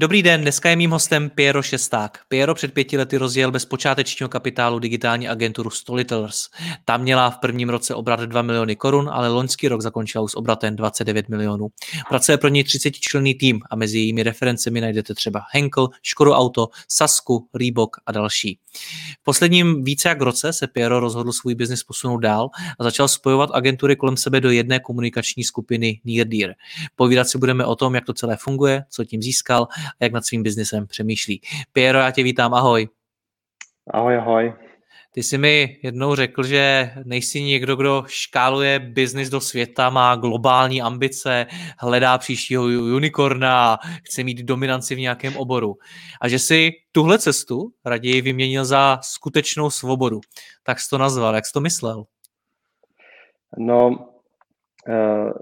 Dobrý den, dneska je mým hostem Piero Šesták. Piero před pěti lety rozjel bez počátečního kapitálu digitální agenturu Storytellers. Tam měla v prvním roce obrat 2 miliony korun, ale loňský rok zakončila s obratem 29 milionů. Pracuje pro něj 30 členný tým a mezi jejími referencemi najdete třeba Henkel, Škodu Auto, Sasku, Reebok a další. V posledním více jak roce se Piero rozhodl svůj biznis posunout dál a začal spojovat agentury kolem sebe do jedné komunikační skupiny Near Dear. Povídat si budeme o tom, jak to celé funguje, co tím získal a jak nad svým biznesem přemýšlí. Piero, já tě vítám, ahoj. Ahoj, ahoj. Ty jsi mi jednou řekl, že nejsi někdo, kdo škáluje biznis do světa, má globální ambice, hledá příštího unikorna a chce mít dominanci v nějakém oboru. A že si tuhle cestu raději vyměnil za skutečnou svobodu. Tak jsi to nazval, jak jsi to myslel? No, uh,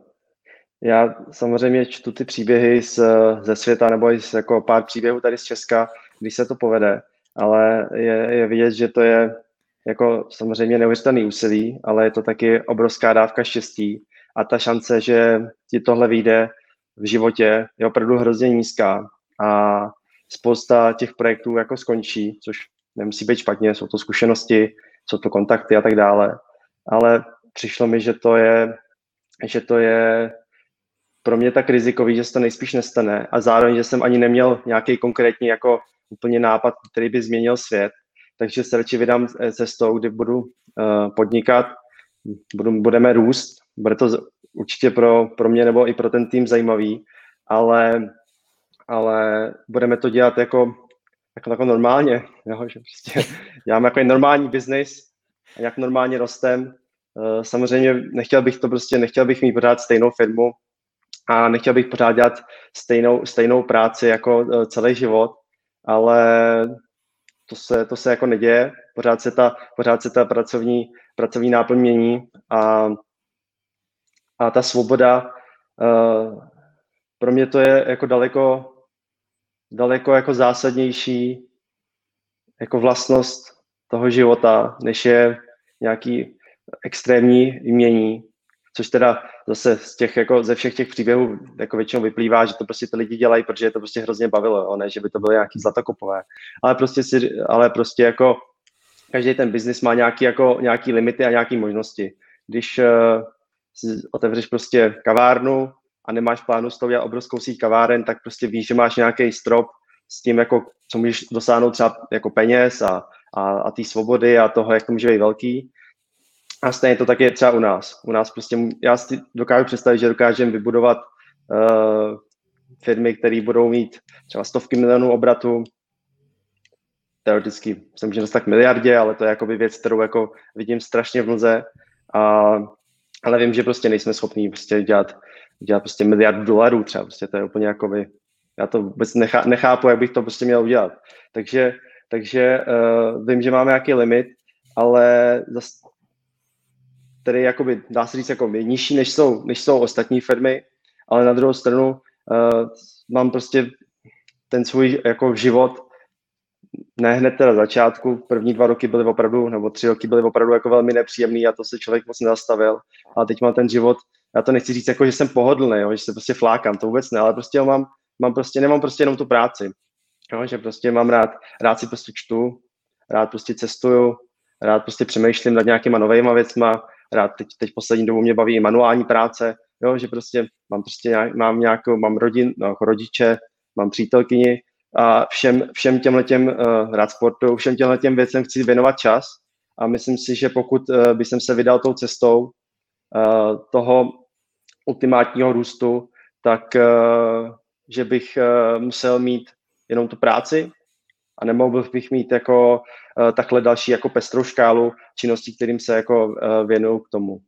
já samozřejmě čtu ty příběhy z, ze světa nebo i z jako pár příběhů tady z Česka, když se to povede, ale je, je vidět, že to je jako samozřejmě neuvěřitelný úsilí, ale je to taky obrovská dávka štěstí a ta šance, že ti tohle vyjde v životě, je opravdu hrozně nízká a spousta těch projektů jako skončí, což nemusí být špatně, jsou to zkušenosti, jsou to kontakty a tak dále, ale přišlo mi, že to je, že to je pro mě tak rizikový, že se to nejspíš nestane a zároveň, že jsem ani neměl nějaký konkrétní jako úplně nápad, který by změnil svět, takže se radši vydám eh, cestou, kdy budu uh, podnikat, budu, budeme růst, bude to určitě pro, pro mě nebo i pro ten tým zajímavý, ale, ale budeme to dělat jako, jako, jako normálně, jo? že prostě děláme jako normální biznis, jak normálně rostem. Uh, samozřejmě nechtěl bych to prostě, nechtěl bych mít pořád stejnou firmu, a nechtěl bych pořád dělat stejnou, stejnou práci jako uh, celý život, ale to se, to se jako neděje, pořád se ta, pořád se ta pracovní, pracovní náplň mění a, a ta svoboda uh, pro mě to je jako daleko, daleko jako zásadnější jako vlastnost toho života, než je nějaký extrémní mění což teda zase z těch, jako ze všech těch příběhů jako většinou vyplývá, že to prostě ty lidi dělají, protože je to prostě hrozně bavilo, jo? ne, že by to bylo nějaký zlatokopové. Ale prostě, si, ale prostě jako každý ten biznis má nějaký, jako, nějaký limity a nějaké možnosti. Když uh, si otevřeš prostě kavárnu a nemáš plánu s tou obrovskou síť kaváren, tak prostě víš, že máš nějaký strop s tím, jako, co můžeš dosáhnout třeba jako peněz a, a, a té svobody a toho, jak to může být velký. A stejně to tak je třeba u nás. U nás prostě, já si dokážu představit, že dokážeme vybudovat uh, firmy, které budou mít třeba stovky milionů obratu, teoreticky se může dostat k miliardě, ale to je jakoby věc, kterou jako vidím strašně v mlze. A, ale vím, že prostě nejsme schopní prostě dělat, dělat prostě miliardu dolarů třeba, prostě to je úplně jakoby, já to vůbec nechá, nechápu, jak bych to prostě měl udělat. Takže, takže uh, vím, že máme nějaký limit, ale zase který jakoby, dá se říct, jako nižší, než jsou, než jsou ostatní firmy, ale na druhou stranu uh, mám prostě ten svůj jako život, ne hned teda začátku, první dva roky byly opravdu, nebo tři roky byly opravdu jako velmi nepříjemný a to se člověk moc nezastavil. A teď mám ten život, já to nechci říct jako, že jsem pohodlný, jo, že se prostě flákám, to vůbec ne, ale prostě mám, mám prostě, nemám prostě jenom tu práci. Jo, že prostě mám rád, rád si prostě čtu, rád prostě cestuju, rád prostě přemýšlím nad nějakýma novýma věcma, rád teď, teď poslední dobou mě baví manuální práce, jo, že prostě mám prostě nějak, mám nějakou, mám rodin, no, jako rodiče, mám přítelkyni a všem, všem těmhle těm, uh, rád sportu, všem těmhle těm věcem chci věnovat čas a myslím si, že pokud uh, by jsem se vydal tou cestou uh, toho ultimátního růstu, tak uh, že bych uh, musel mít jenom tu práci a nemohl bych mít jako uh, takhle další jako pestrou škálu činností, kterým se jako uh, věnuju k tomu.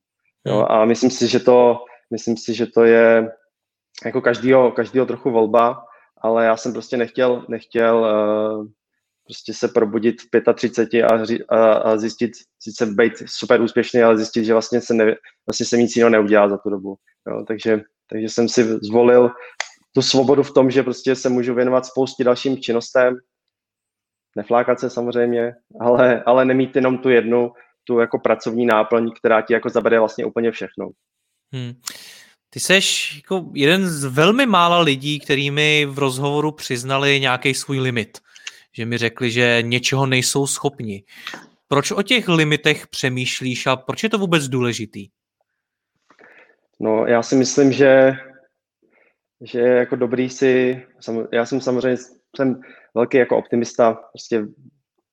Jo, hmm. a myslím si, že to, myslím si, že to je jako každýho, každýho trochu volba, ale já jsem prostě nechtěl, nechtěl uh, prostě se probudit v 35 a, a, a zjistit, sice být super úspěšný, ale zjistit, že vlastně se, ne, vlastně se nic jiného neudělá za tu dobu. Jo, takže, takže jsem si zvolil tu svobodu v tom, že prostě se můžu věnovat spoustě dalším činnostem, neflákat se samozřejmě, ale, ale nemít jenom tu jednu, tu jako pracovní náplň, která ti jako zabere vlastně úplně všechno. Hmm. Ty seš jako jeden z velmi mála lidí, kterými v rozhovoru přiznali nějaký svůj limit. Že mi řekli, že něčeho nejsou schopni. Proč o těch limitech přemýšlíš a proč je to vůbec důležitý? No, já si myslím, že, že je jako dobrý si, já jsem samozřejmě jsem velký jako optimista, prostě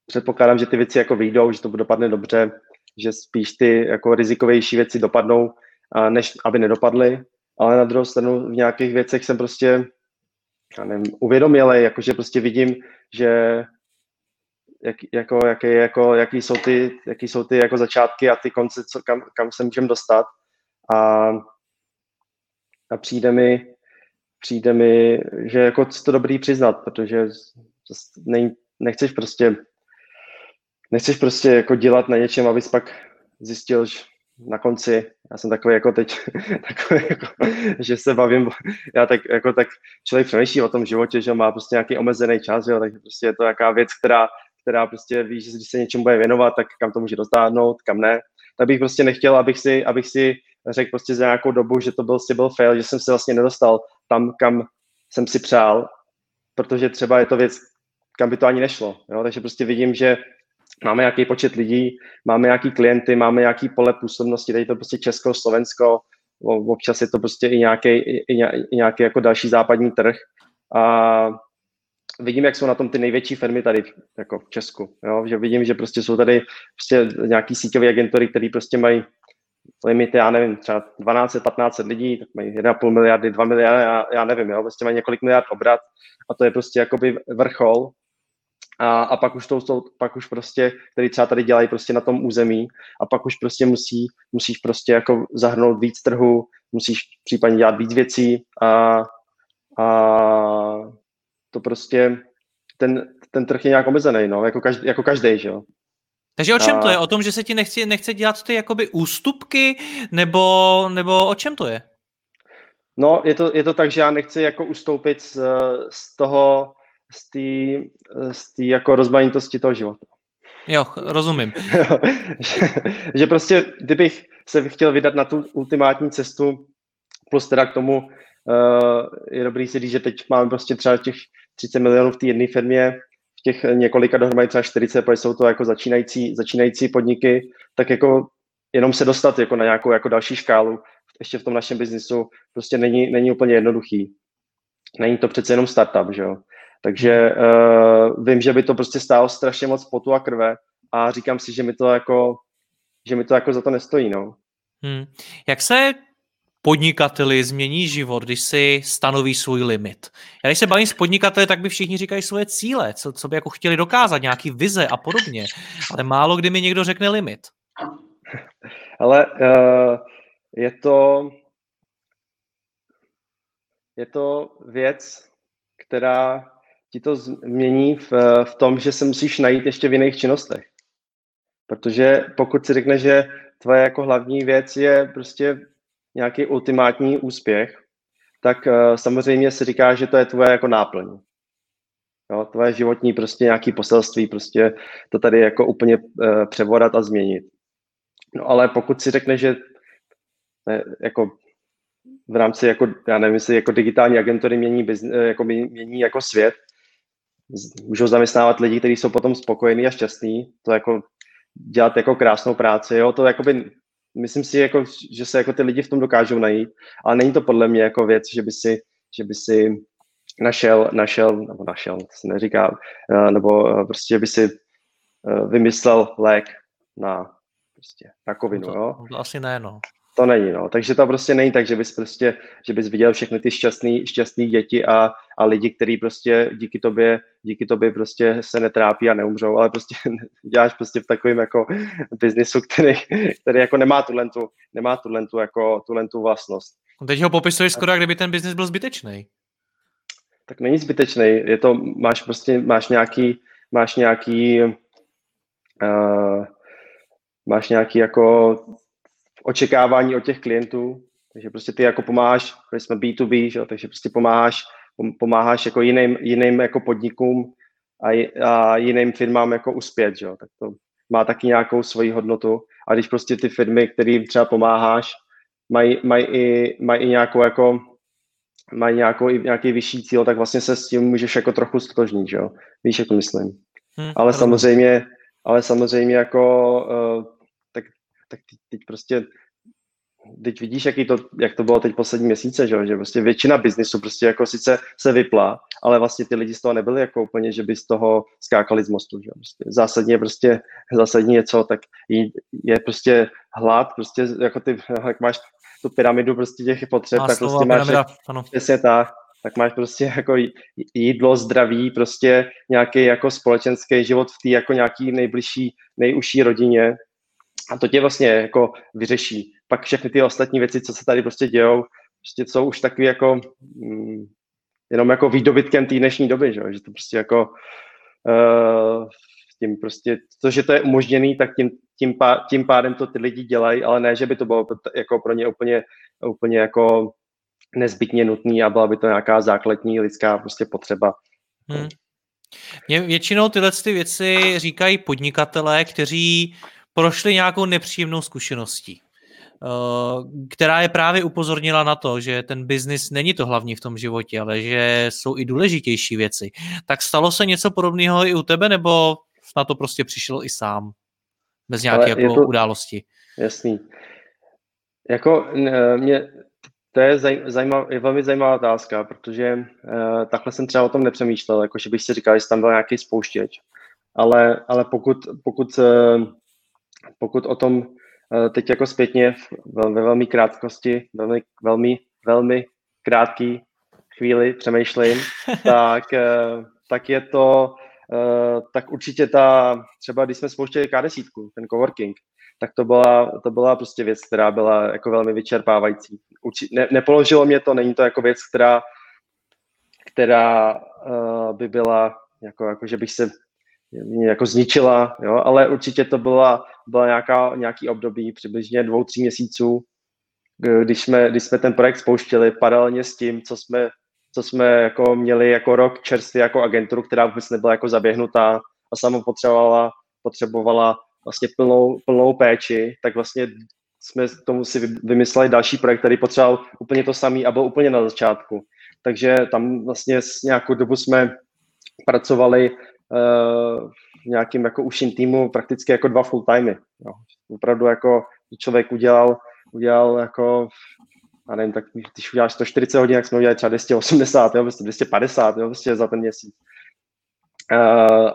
předpokládám, že ty věci jako vyjdou, že to dopadne dobře, že spíš ty jako rizikovější věci dopadnou, než aby nedopadly, ale na druhou stranu v nějakých věcech jsem prostě já nevím, uvědomilej, jakože prostě vidím, že jak, jako, jaký, jako, jaký, jsou ty, jaký jsou ty jako začátky a ty konce, co, kam, kam se můžeme dostat. A, a přijde mi, přijde mi, že jako to dobrý přiznat, protože ne, nechceš prostě nechceš prostě jako dělat na něčem, abys pak zjistil, že na konci, já jsem takový jako teď, takový jako, že se bavím, já tak, jako tak člověk přemýšlí o tom životě, že má prostě nějaký omezený čas, jo, takže prostě je to nějaká věc, která, která prostě ví, že když se něčemu bude věnovat, tak kam to může dostáhnout, kam ne. Tak bych prostě nechtěl, abych si, abych si řekl prostě za nějakou dobu, že to byl, prostě byl fail, že jsem se vlastně nedostal tam, kam jsem si přál, protože třeba je to věc, kam by to ani nešlo. Jo? Takže prostě vidím, že máme nějaký počet lidí, máme nějaký klienty, máme nějaký pole působnosti, tady to prostě Česko, Slovensko, občas je to prostě i nějaký, i, nějaký jako další západní trh. A vidím, jak jsou na tom ty největší firmy tady jako v Česku. Jo? Že vidím, že prostě jsou tady prostě nějaký síťové agentury, které prostě mají limity, já nevím, třeba 12-15 lidí, tak mají 1,5 miliardy, 2 miliardy, já, já nevím, jo? prostě mají několik miliard obrat a to je prostě jakoby vrchol a, a pak už to jsou, pak už prostě, který třeba tady dělají prostě na tom území a pak už prostě musí, musíš prostě jako zahrnout víc trhu, musíš případně dělat víc věcí a, a to prostě ten, ten trh je nějak omezený, no, jako každý, jako každý, že jo. Takže o čem to je? O tom, že se ti nechce, nechce dělat ty jakoby ústupky, nebo, nebo o čem to je? No, je to, je to tak, že já nechci jako ustoupit z, z toho, z té z tý jako rozmanitosti toho života. Jo, rozumím. že, že prostě, kdybych se chtěl vydat na tu ultimátní cestu, plus teda k tomu uh, je dobrý si říct, že teď máme prostě třeba těch 30 milionů v té jedné firmě, těch několika dohromady třeba 40, protože jsou to jako začínající, začínající podniky, tak jako jenom se dostat jako na nějakou jako další škálu ještě v tom našem biznisu prostě není, není úplně jednoduchý. Není to přece jenom startup, že jo. Takže uh, vím, že by to prostě stálo strašně moc potu a krve a říkám si, že mi to jako, že mi to jako za to nestojí, no. Hmm. Jak se podnikateli změní život, když si stanoví svůj limit. Já když se bavím s podnikateli, tak by všichni říkají svoje cíle, co, co by jako chtěli dokázat, nějaký vize a podobně. Ale málo kdy mi někdo řekne limit. Ale uh, je to je to věc, která ti to změní v, v tom, že se musíš najít ještě v jiných činnostech. Protože pokud si řekne, že tvoje jako hlavní věc je prostě nějaký ultimátní úspěch, tak uh, samozřejmě si říká, že to je tvoje jako náplň. Jo, tvoje životní prostě nějaký poselství, prostě to tady jako úplně uh, převodat a změnit. No ale pokud si řekne, že ne, jako v rámci jako, já nevím, jestli jako digitální agentury mění, bizne, jako mění jako svět, můžou zaměstnávat lidi, kteří jsou potom spokojení a šťastní, to jako dělat jako krásnou práci, jo, to by, myslím si, jako, že se jako ty lidi v tom dokážou najít, ale není to podle mě jako věc, že by si, že by si našel, našel, nebo našel, to se neříká, eh, nebo eh, prostě by si eh, vymyslel lék na prostě rakovinu, to, jo. To asi ne, no. to není, no. Takže to prostě není tak, že bys prostě, že bys viděl všechny ty šťastný, šťastný děti a, a lidi, kteří prostě díky tobě, díky tobě prostě se netrápí a neumřou, ale prostě děláš prostě v takovém jako biznisu, který, který jako nemá tu lentu, nemá tu lentu jako tu lentu vlastnost. Teď ho popisuješ skoro, jak kdyby ten biznis byl zbytečný. Tak není zbytečný, je to, máš prostě, máš nějaký, máš nějaký, uh, máš nějaký jako očekávání od těch klientů, takže prostě ty jako pomáháš, protože jsme B2B, že? takže prostě pomáháš, pomáháš jako jiným, jiným jako podnikům a, a jiným firmám jako uspět, že? tak to má taky nějakou svoji hodnotu a když prostě ty firmy, kterým třeba pomáháš, mají, mají, i, mají i nějakou jako mají nějakou, nějaký vyšší cíl, tak vlastně se s tím můžeš jako trochu stotožnit, že jo? Víš, jak to myslím. Hmm, ale samozřejmě, ale samozřejmě jako uh, tak, tak teď prostě teď vidíš, jaký to, jak to bylo teď poslední měsíce, že, že prostě většina biznisu prostě jako sice se vypla, ale vlastně ty lidi z toho nebyli jako úplně, že by z toho skákali z mostu, že prostě zásadně prostě, zásadně něco, tak je prostě hlad, prostě jako ty, jak máš tu pyramidu prostě těch potřeb, Má tak prostě máš přesně tak, tak máš prostě jako jídlo, zdraví, prostě nějaký jako společenský život v té jako nějaký nejbližší, nejužší rodině. A to tě vlastně jako vyřeší. Pak všechny ty ostatní věci, co se tady prostě dějou, prostě jsou už takový jako mm, jenom jako výdobytkem té dnešní doby, že, že to prostě jako uh, tím prostě, to, že to je umožněný, tak tím, tím, pá, tím pádem to ty lidi dělají, ale ne, že by to bylo jako pro ně úplně, úplně jako nezbytně nutný a byla by to nějaká základní lidská prostě potřeba. Hmm. Mě většinou tyhle ty věci říkají podnikatelé, kteří prošli nějakou nepříjemnou zkušeností, která je právě upozornila na to, že ten biznis není to hlavní v tom životě, ale že jsou i důležitější věci. Tak stalo se něco podobného i u tebe, nebo na to prostě přišel i sám? Bez nějaké jako to, události. Jasný. Jako mě, to je, zajímav, je velmi zajímavá otázka, protože uh, takhle jsem třeba o tom nepřemýšlel, jako že bych si říkal, že tam byl nějaký spouštěč. Ale, ale pokud, pokud, uh, pokud o tom teď jako zpětně ve, ve velmi krátkosti, velmi, velmi, velmi krátký chvíli přemýšlím, tak, uh, tak je to, uh, tak určitě ta, třeba když jsme spouštěli K10, ten coworking, tak to byla, to byla prostě věc, která byla jako velmi vyčerpávající. Uči, ne, nepoložilo mě to, není to jako věc, která, která uh, by byla, jako, jako že bych se jako zničila, jo, ale určitě to byla, byla nějaká, nějaký období, přibližně dvou, tří měsíců, když jsme, když jsme ten projekt spouštěli paralelně s tím, co jsme, co jsme jako měli jako rok čerstvě jako agenturu, která vůbec nebyla jako zaběhnutá a sama potřebovala, potřebovala vlastně plnou, plnou péči, tak vlastně jsme tomu si vymysleli další projekt, který potřeboval úplně to samý a byl úplně na začátku. Takže tam vlastně nějakou dobu jsme pracovali v nějakým jako užším týmu prakticky jako dva full timey. Jo. Opravdu jako člověk udělal, udělal jako a nevím, tak když uděláš 140 hodin, jak jsme udělali třeba 280, jo, 250 jo, prostě za ten měsíc. Uh,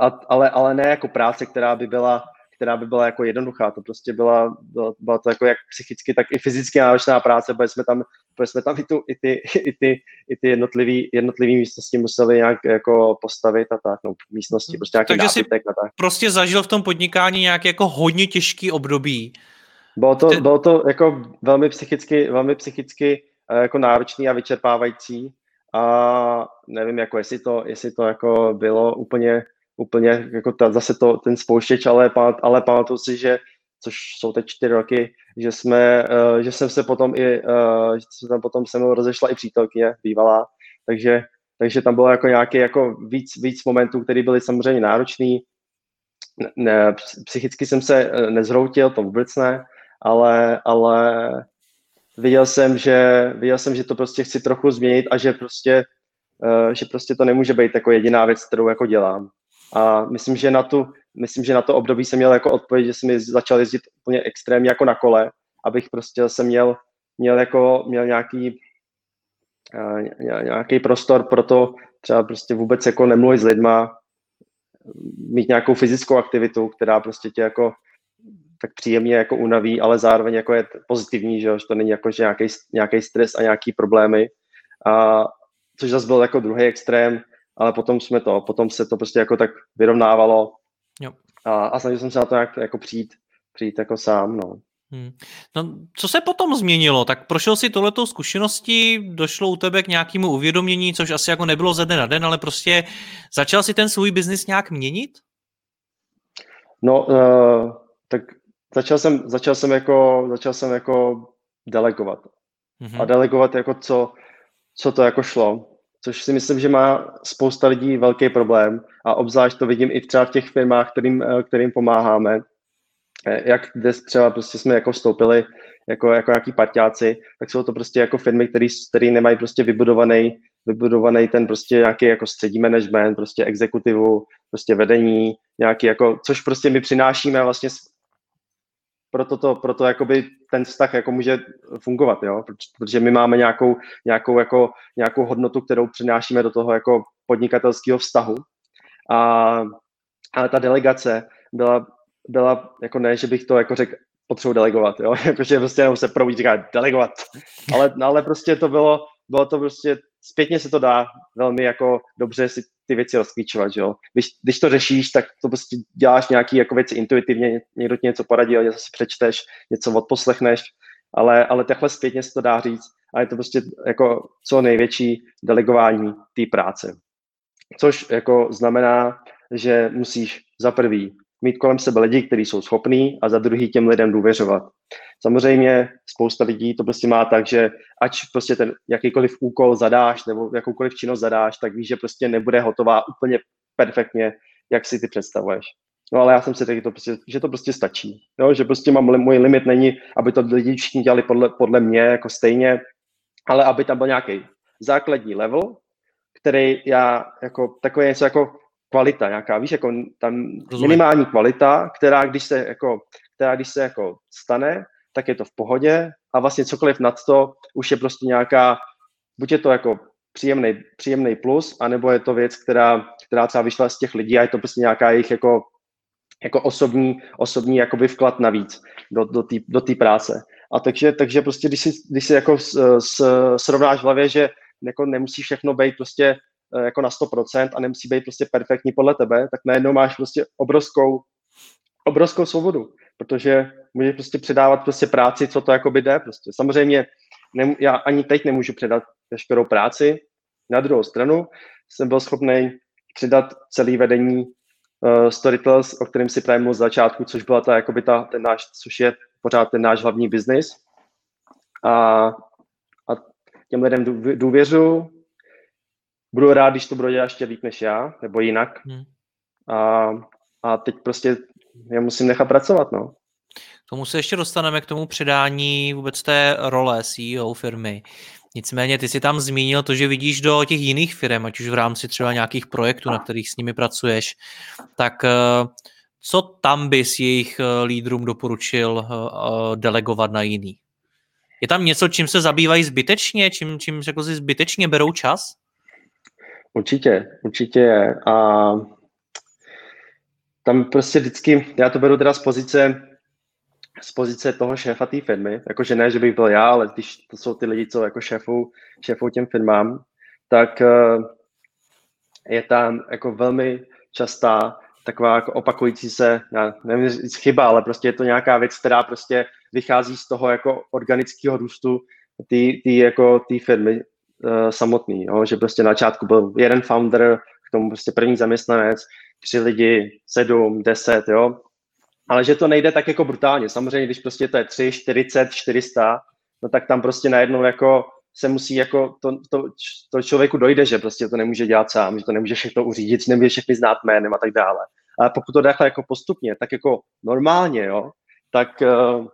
a, ale, ale ne jako práce, která by byla která by byla jako jednoduchá. To prostě byla, byla, byla to jako jak psychicky, tak i fyzicky náročná práce, protože jsme tam, protože jsme tam i, tu, i ty, i ty, i ty jednotlivý, jednotlivý místnosti museli nějak jako postavit a tak, no, místnosti, prostě nějaký Takže si a tak. prostě zažil v tom podnikání nějaký jako hodně těžký období. Bylo to, bylo to jako velmi psychicky, velmi psychicky eh, jako náročný a vyčerpávající a nevím, jako jestli to, jestli to jako bylo úplně úplně jako ta, zase to, ten spouštěč, ale, ale pamatuju si, že což jsou teď čtyři roky, že jsme, uh, že jsem se potom i, uh, že se tam potom se mnou rozešla i přítelkyně, bývalá, takže, takže tam bylo jako nějaký jako víc, víc momentů, které byly samozřejmě náročný. Ne, psychicky jsem se uh, nezhroutil, to vůbec ne, ale, ale viděl jsem, že, viděl jsem, že to prostě chci trochu změnit a že prostě, uh, že prostě to nemůže být jako jediná věc, kterou jako dělám. A myslím, že na, tu, myslím, že na to období jsem měl jako odpověď, že jsem začal jezdit úplně extrémně jako na kole, abych prostě se měl, měl, jako, měl nějaký, uh, nějaký prostor pro to třeba prostě vůbec jako nemluvit s lidma, mít nějakou fyzickou aktivitu, která prostě tě jako tak příjemně jako unaví, ale zároveň jako je pozitivní, že, že to není jako že nějaký, nějaký stres a nějaký problémy. A což zase byl jako druhý extrém, ale potom jsme to, potom se to prostě jako tak vyrovnávalo jo. a, a snažil jsem se na to nějak jako přijít, přijít jako sám, no. Hmm. No, co se potom změnilo? Tak prošel si tohletou zkušeností, došlo u tebe k nějakému uvědomění, což asi jako nebylo ze dne na den, ale prostě začal si ten svůj biznis nějak měnit? No, uh, tak začal jsem, začal jsem jako, začal jsem jako delegovat. Mm-hmm. A delegovat jako co, co to jako šlo. Což si myslím, že má spousta lidí velký problém a obzvlášť to vidím i třeba v těch firmách, kterým, eh, kterým pomáháme. Eh, jak dnes třeba prostě jsme jako vstoupili jako, jako nějaký parťáci, tak jsou to prostě jako firmy, které nemají prostě vybudovaný, vybudovaný ten prostě nějaký jako střední management, prostě exekutivu, prostě vedení, nějaký jako, což prostě my přinášíme vlastně proto, to, proto jakoby ten vztah jako může fungovat, jo? protože my máme nějakou, nějakou, jako, nějakou hodnotu, kterou přinášíme do toho jako podnikatelského vztahu. A, ale ta delegace byla, byla jako ne, že bych to jako řekl, potřebuji delegovat, jo, jakože prostě jenom se probudí říká delegovat, ale, ale prostě to bylo, bylo to prostě, zpětně se to dá velmi jako dobře si ty věci rozklíčovat, jo. Když, když to řešíš, tak to prostě děláš nějaký jako věci intuitivně, někdo ti něco poradil, něco si přečteš, něco odposlechneš, ale, ale takhle zpětně se to dá říct a je to prostě jako co největší delegování té práce. Což jako znamená, že musíš za prvý mít kolem sebe lidi, kteří jsou schopní a za druhý těm lidem důvěřovat. Samozřejmě spousta lidí to prostě má tak, že ať prostě ten jakýkoliv úkol zadáš nebo jakoukoliv činnost zadáš, tak víš, že prostě nebude hotová úplně perfektně, jak si ty představuješ. No ale já jsem si řekl, to prostě, že to prostě stačí. Jo? Že prostě mám, můj limit není, aby to lidi všichni dělali podle, podle mě jako stejně, ale aby tam byl nějaký základní level, který já jako takový něco jako kvalita nějaká, víš, jako tam minimální kvalita, která když se jako, která když se jako stane, tak je to v pohodě a vlastně cokoliv nad to už je prostě nějaká, buď je to jako příjemný, příjemný plus, anebo je to věc, která, která třeba vyšla z těch lidí a je to prostě nějaká jejich jako, jako osobní, osobní jakoby vklad navíc do, do té do práce. A takže, takže prostě, když si, když si jako s, s, srovnáš v hlavě, že jako nemusí všechno být prostě jako na 100% a nemusí být prostě perfektní podle tebe, tak najednou máš prostě obrovskou, obrovskou svobodu, protože můžeš prostě předávat prostě práci, co to jako by jde prostě. Samozřejmě ne, já ani teď nemůžu předat veškerou práci, na druhou stranu jsem byl schopný předat celý vedení uh, Storytels, o kterém si právě z začátku, což byla ta, jakoby ta, ten náš, což je pořád ten náš hlavní biznis. A, a těm lidem důvěřu, budu rád, když to bude dělat ještě líp než já, nebo jinak. Hmm. A, a teď prostě já musím nechat pracovat, no. K tomu se ještě dostaneme k tomu předání vůbec té role CEO firmy. Nicméně ty si tam zmínil to, že vidíš do těch jiných firm, ať už v rámci třeba nějakých projektů, na kterých s nimi pracuješ, tak eh, co tam bys jejich eh, lídrům doporučil eh, delegovat na jiný? Je tam něco, čím se zabývají zbytečně, čím, čím jako si zbytečně berou čas? Určitě, určitě je. A tam prostě vždycky, já to beru teda z pozice, z pozice toho šéfa té firmy, jakože ne, že bych byl já, ale když to jsou ty lidi, co jako šéfou, šéfou těm firmám, tak eh, je tam jako velmi častá taková jako opakující se, já nevím, chyba, ale prostě je to nějaká věc, která prostě vychází z toho jako organického růstu té jako firmy, uh, samotný, jo? že prostě na začátku byl jeden founder, k tomu prostě první zaměstnanec, tři lidi, sedm, deset, jo, ale že to nejde tak jako brutálně. Samozřejmě, když prostě to je tři, 40, 400, no tak tam prostě najednou jako se musí jako, to, to, to člověku dojde, že prostě to nemůže dělat sám, že to nemůže všechno uřídit, že nemůže všechny znát jménem a tak dále. Ale pokud to jde jako postupně, tak jako normálně, jo, tak, uh,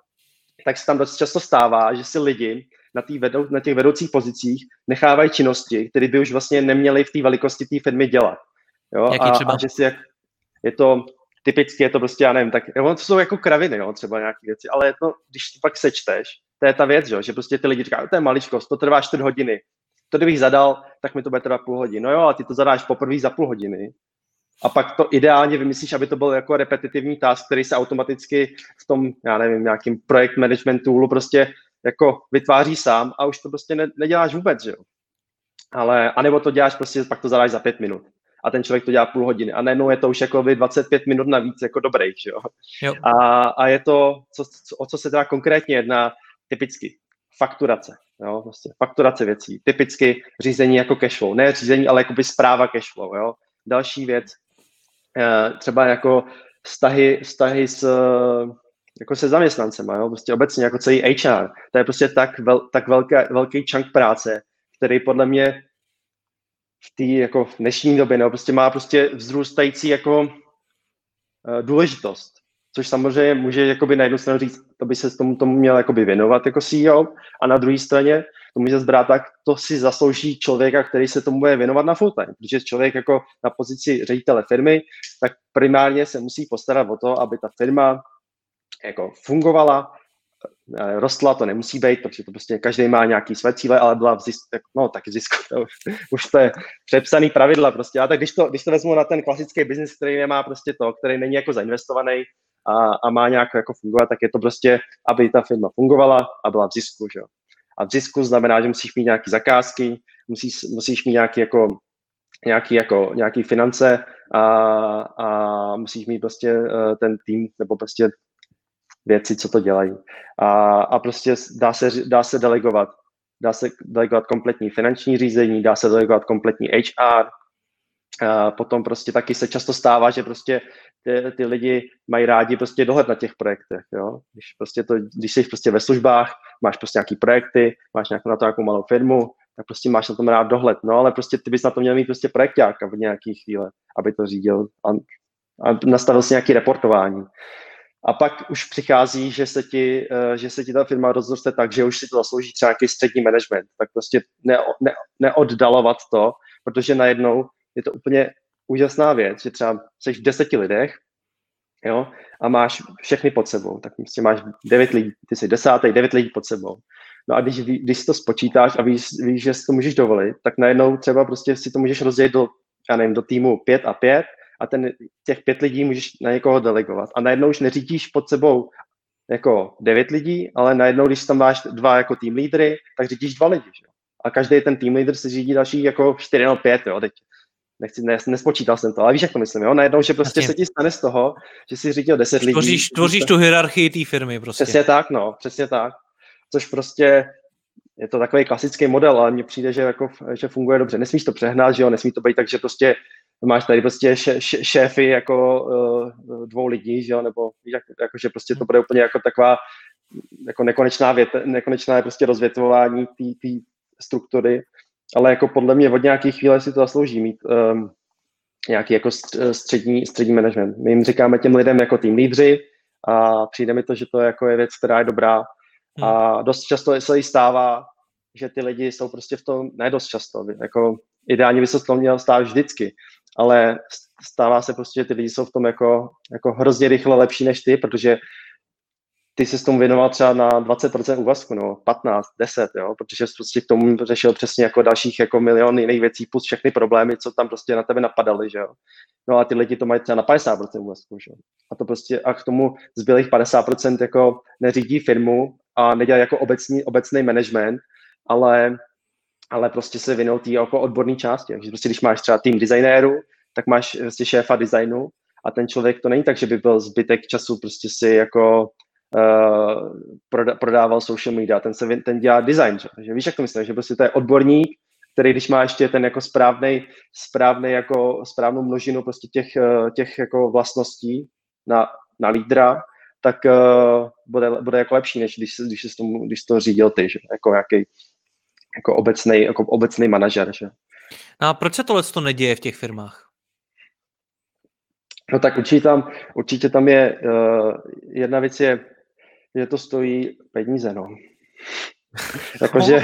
tak se tam dost často stává, že si lidi na, vedou, na těch vedoucích pozicích nechávají činnosti, které by už vlastně neměly v té velikosti té firmy dělat. Jo? Jaký a, třeba? a že si jak, je to typicky je to prostě, já nevím, tak jo, to jsou jako kraviny, jo, třeba nějaké věci, ale to, když to pak sečteš, to je ta věc, jo, že prostě ty lidi říkají, to je maličkost, to trvá 4 hodiny, to kdybych zadal, tak mi to bude trvat půl hodiny. No jo, a ty to zadáš poprvé za půl hodiny, a pak to ideálně vymyslíš, aby to byl jako repetitivní task, který se automaticky v tom, já nevím, nějakým projekt management toolu prostě jako vytváří sám a už to prostě ne, neděláš vůbec, že jo. Ale, anebo to děláš prostě, pak to zadáš za pět minut a ten člověk to dělá půl hodiny a najednou je to už jako 25 minut navíc jako dobrý, že jo. jo. A, a je to, co, co, o co se teda konkrétně jedná, typicky fakturace, jo, prostě fakturace věcí, typicky řízení jako cashflow, ne řízení, ale jakoby zpráva cashflow, jo. Další věc, eh, třeba jako vztahy, vztahy s, jako se zaměstnancema, jo, prostě obecně jako celý HR, to je prostě tak, vel, tak velká, velký chunk práce, který podle mě v té jako v dnešní době, nebo prostě má prostě vzrůstající jako uh, důležitost, což samozřejmě může jakoby na jednu stranu říct, to by se tomu, tomu měl jakoby věnovat jako CEO, a na druhé straně to může zbrát tak, to si zaslouží člověka, který se tomu bude věnovat na full time, protože člověk jako na pozici ředitele firmy, tak primárně se musí postarat o to, aby ta firma jako fungovala, Eh, rostla, to nemusí být, protože to prostě každý má nějaký své cíle, ale byla v zisku, no taky zisku, to už, už to je přepsaný pravidla prostě. A tak když to, když to vezmu na ten klasický biznis, který nemá prostě to, který není jako zainvestovaný a, a má nějak jako fungovat, tak je to prostě, aby ta firma fungovala a byla v zisku, že jo. A v zisku znamená, že musíš mít nějaké zakázky, musíš, musíš mít nějaký jako nějaký, jako, nějaký finance a, a musíš mít prostě uh, ten tým nebo prostě věci, co to dělají. A, a prostě dá se, dá se delegovat. Dá se delegovat kompletní finanční řízení, dá se delegovat kompletní HR, a potom prostě taky se často stává, že prostě ty, ty lidi mají rádi prostě dohled na těch projektech, jo. Když prostě to, když jsi prostě ve službách, máš prostě nějaký projekty, máš nějakou na to nějakou malou firmu, tak prostě máš na tom rád dohled, no ale prostě ty bys na to měl mít prostě projekťáka v nějaký chvíli, aby to řídil a, a nastavil si nějaký reportování. A pak už přichází, že se ti, eh, že se ti ta firma rozroste tak, že už si to zaslouží třeba nějaký střední management. Tak prostě ne, ne, neoddalovat to, protože najednou je to úplně úžasná věc, že třeba jsi v deseti lidech jo, a máš všechny pod sebou. Tak prostě máš devět lidí, ty jsi desátý, devět lidí pod sebou. No a když, když to spočítáš a víš, víš, že si to můžeš dovolit, tak najednou třeba prostě si to můžeš rozdělit do, já nevím, do týmu pět a pět a ten, těch pět lidí můžeš na někoho delegovat. A najednou už neřídíš pod sebou jako devět lidí, ale najednou, když tam máš dva jako tým lídry, tak řídíš dva lidi. Že? A každý ten tým lídr si řídí další jako čtyři nebo pět, jo, teď nechci, ne, nespočítal jsem to, ale víš, jak to myslím, jo? Najednou, že prostě Jasně. se ti stane z toho, že si řídil deset lidí. Tvoříš, tvoříš tu hierarchii té firmy prostě. Přesně tak, no, přesně tak. Což prostě je to takový klasický model, ale mně přijde, že, jako, že funguje dobře. Nesmíš to přehnat, že jo, nesmí to být tak, že prostě máš tady prostě šéfy jako uh, dvou lidí, že jo, nebo jak, jako, že prostě to bude úplně jako taková jako nekonečná, vět, nekonečná prostě rozvětvování té struktury, ale jako podle mě od nějakých chvíle si to zaslouží mít um, nějaký jako střední, střední management. My jim říkáme těm lidem jako tým lídři a přijde mi to, že to jako je věc, která je dobrá a hmm. dost často se jí stává, že ty lidi jsou prostě v tom, ne dost často, jako ideálně by se to měl stát vždycky, ale stává se prostě, že ty lidi jsou v tom jako, jako hrozně rychle lepší než ty, protože ty jsi s tomu věnoval třeba na 20% úvazku, no 15, 10, jo, protože prostě k tomu řešil přesně jako dalších jako milion jiných věcí plus všechny problémy, co tam prostě na tebe napadaly, že jo. No a ty lidi to mají třeba na 50% úvazku, že jo. A to prostě a k tomu zbylých 50% jako neřídí firmu a nedělají jako obecný, obecný management, ale ale prostě se věnou té jako odborné části. Takže prostě když máš třeba tým designérů, tak máš prostě šéfa designu a ten člověk to není tak, že by byl zbytek času prostě si jako uh, prodával social media, ten, se, ten dělá design, že? Takže víš, jak to myslím, že prostě to je odborník, který když má ještě ten jako správný, správný jako správnou množinu prostě těch, eh, těch jako vlastností na, na lídra, tak uh, bude, bude jako lepší, než když, když, jsi tomu, když to řídil ty, že? jako nějaký jako obecný, jako obecný manažer. Že? No a proč se tohle to neděje v těch firmách? No tak určitě tam, určitě tam je, uh, jedna věc je, že to stojí peníze, no. Jakože,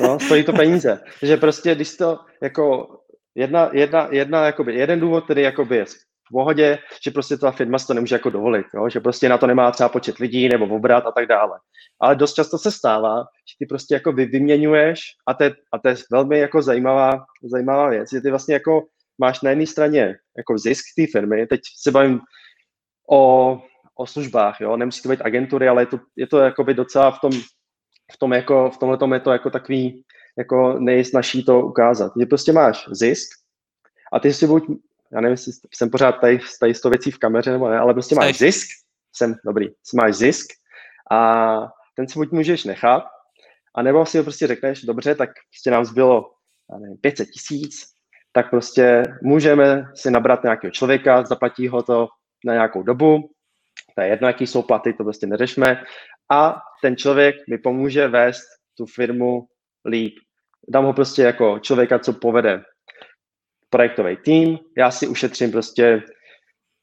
no, stojí to peníze. Že prostě, když to, jako, jedna, jedna, jedna, jakoby, jeden důvod, který jakoby je pohodě, že prostě ta firma si to nemůže jako dovolit, jo? že prostě na to nemá třeba počet lidí nebo obrat a tak dále. Ale dost často se stává, že ty prostě jako vy, vyměňuješ a to, je, a to je velmi jako zajímavá, zajímavá věc, že ty vlastně jako máš na jedné straně jako zisk té firmy, teď se bavím o, o službách, jo, nemusí to být agentury, ale je to, je to docela v tom, v tom jako, v tomhle tom je to jako takový, jako nejsnažší to ukázat. Že prostě máš zisk a ty si buď, já nevím, jestli jsem pořád tady, tady s tou věcí v kameře nebo ne, ale prostě máš zisk, jsem dobrý, máš zisk. A ten si buď můžeš nechat, a nebo si ho prostě řekneš, dobře, tak prostě nám zbylo nevím, 500 tisíc, tak prostě můžeme si nabrat nějakého člověka, zaplatí ho to na nějakou dobu, to je jedno, jaký jsou platy, to prostě neřešme, a ten člověk mi pomůže vést tu firmu líp. Dám ho prostě jako člověka, co povede projektový tým, já si ušetřím prostě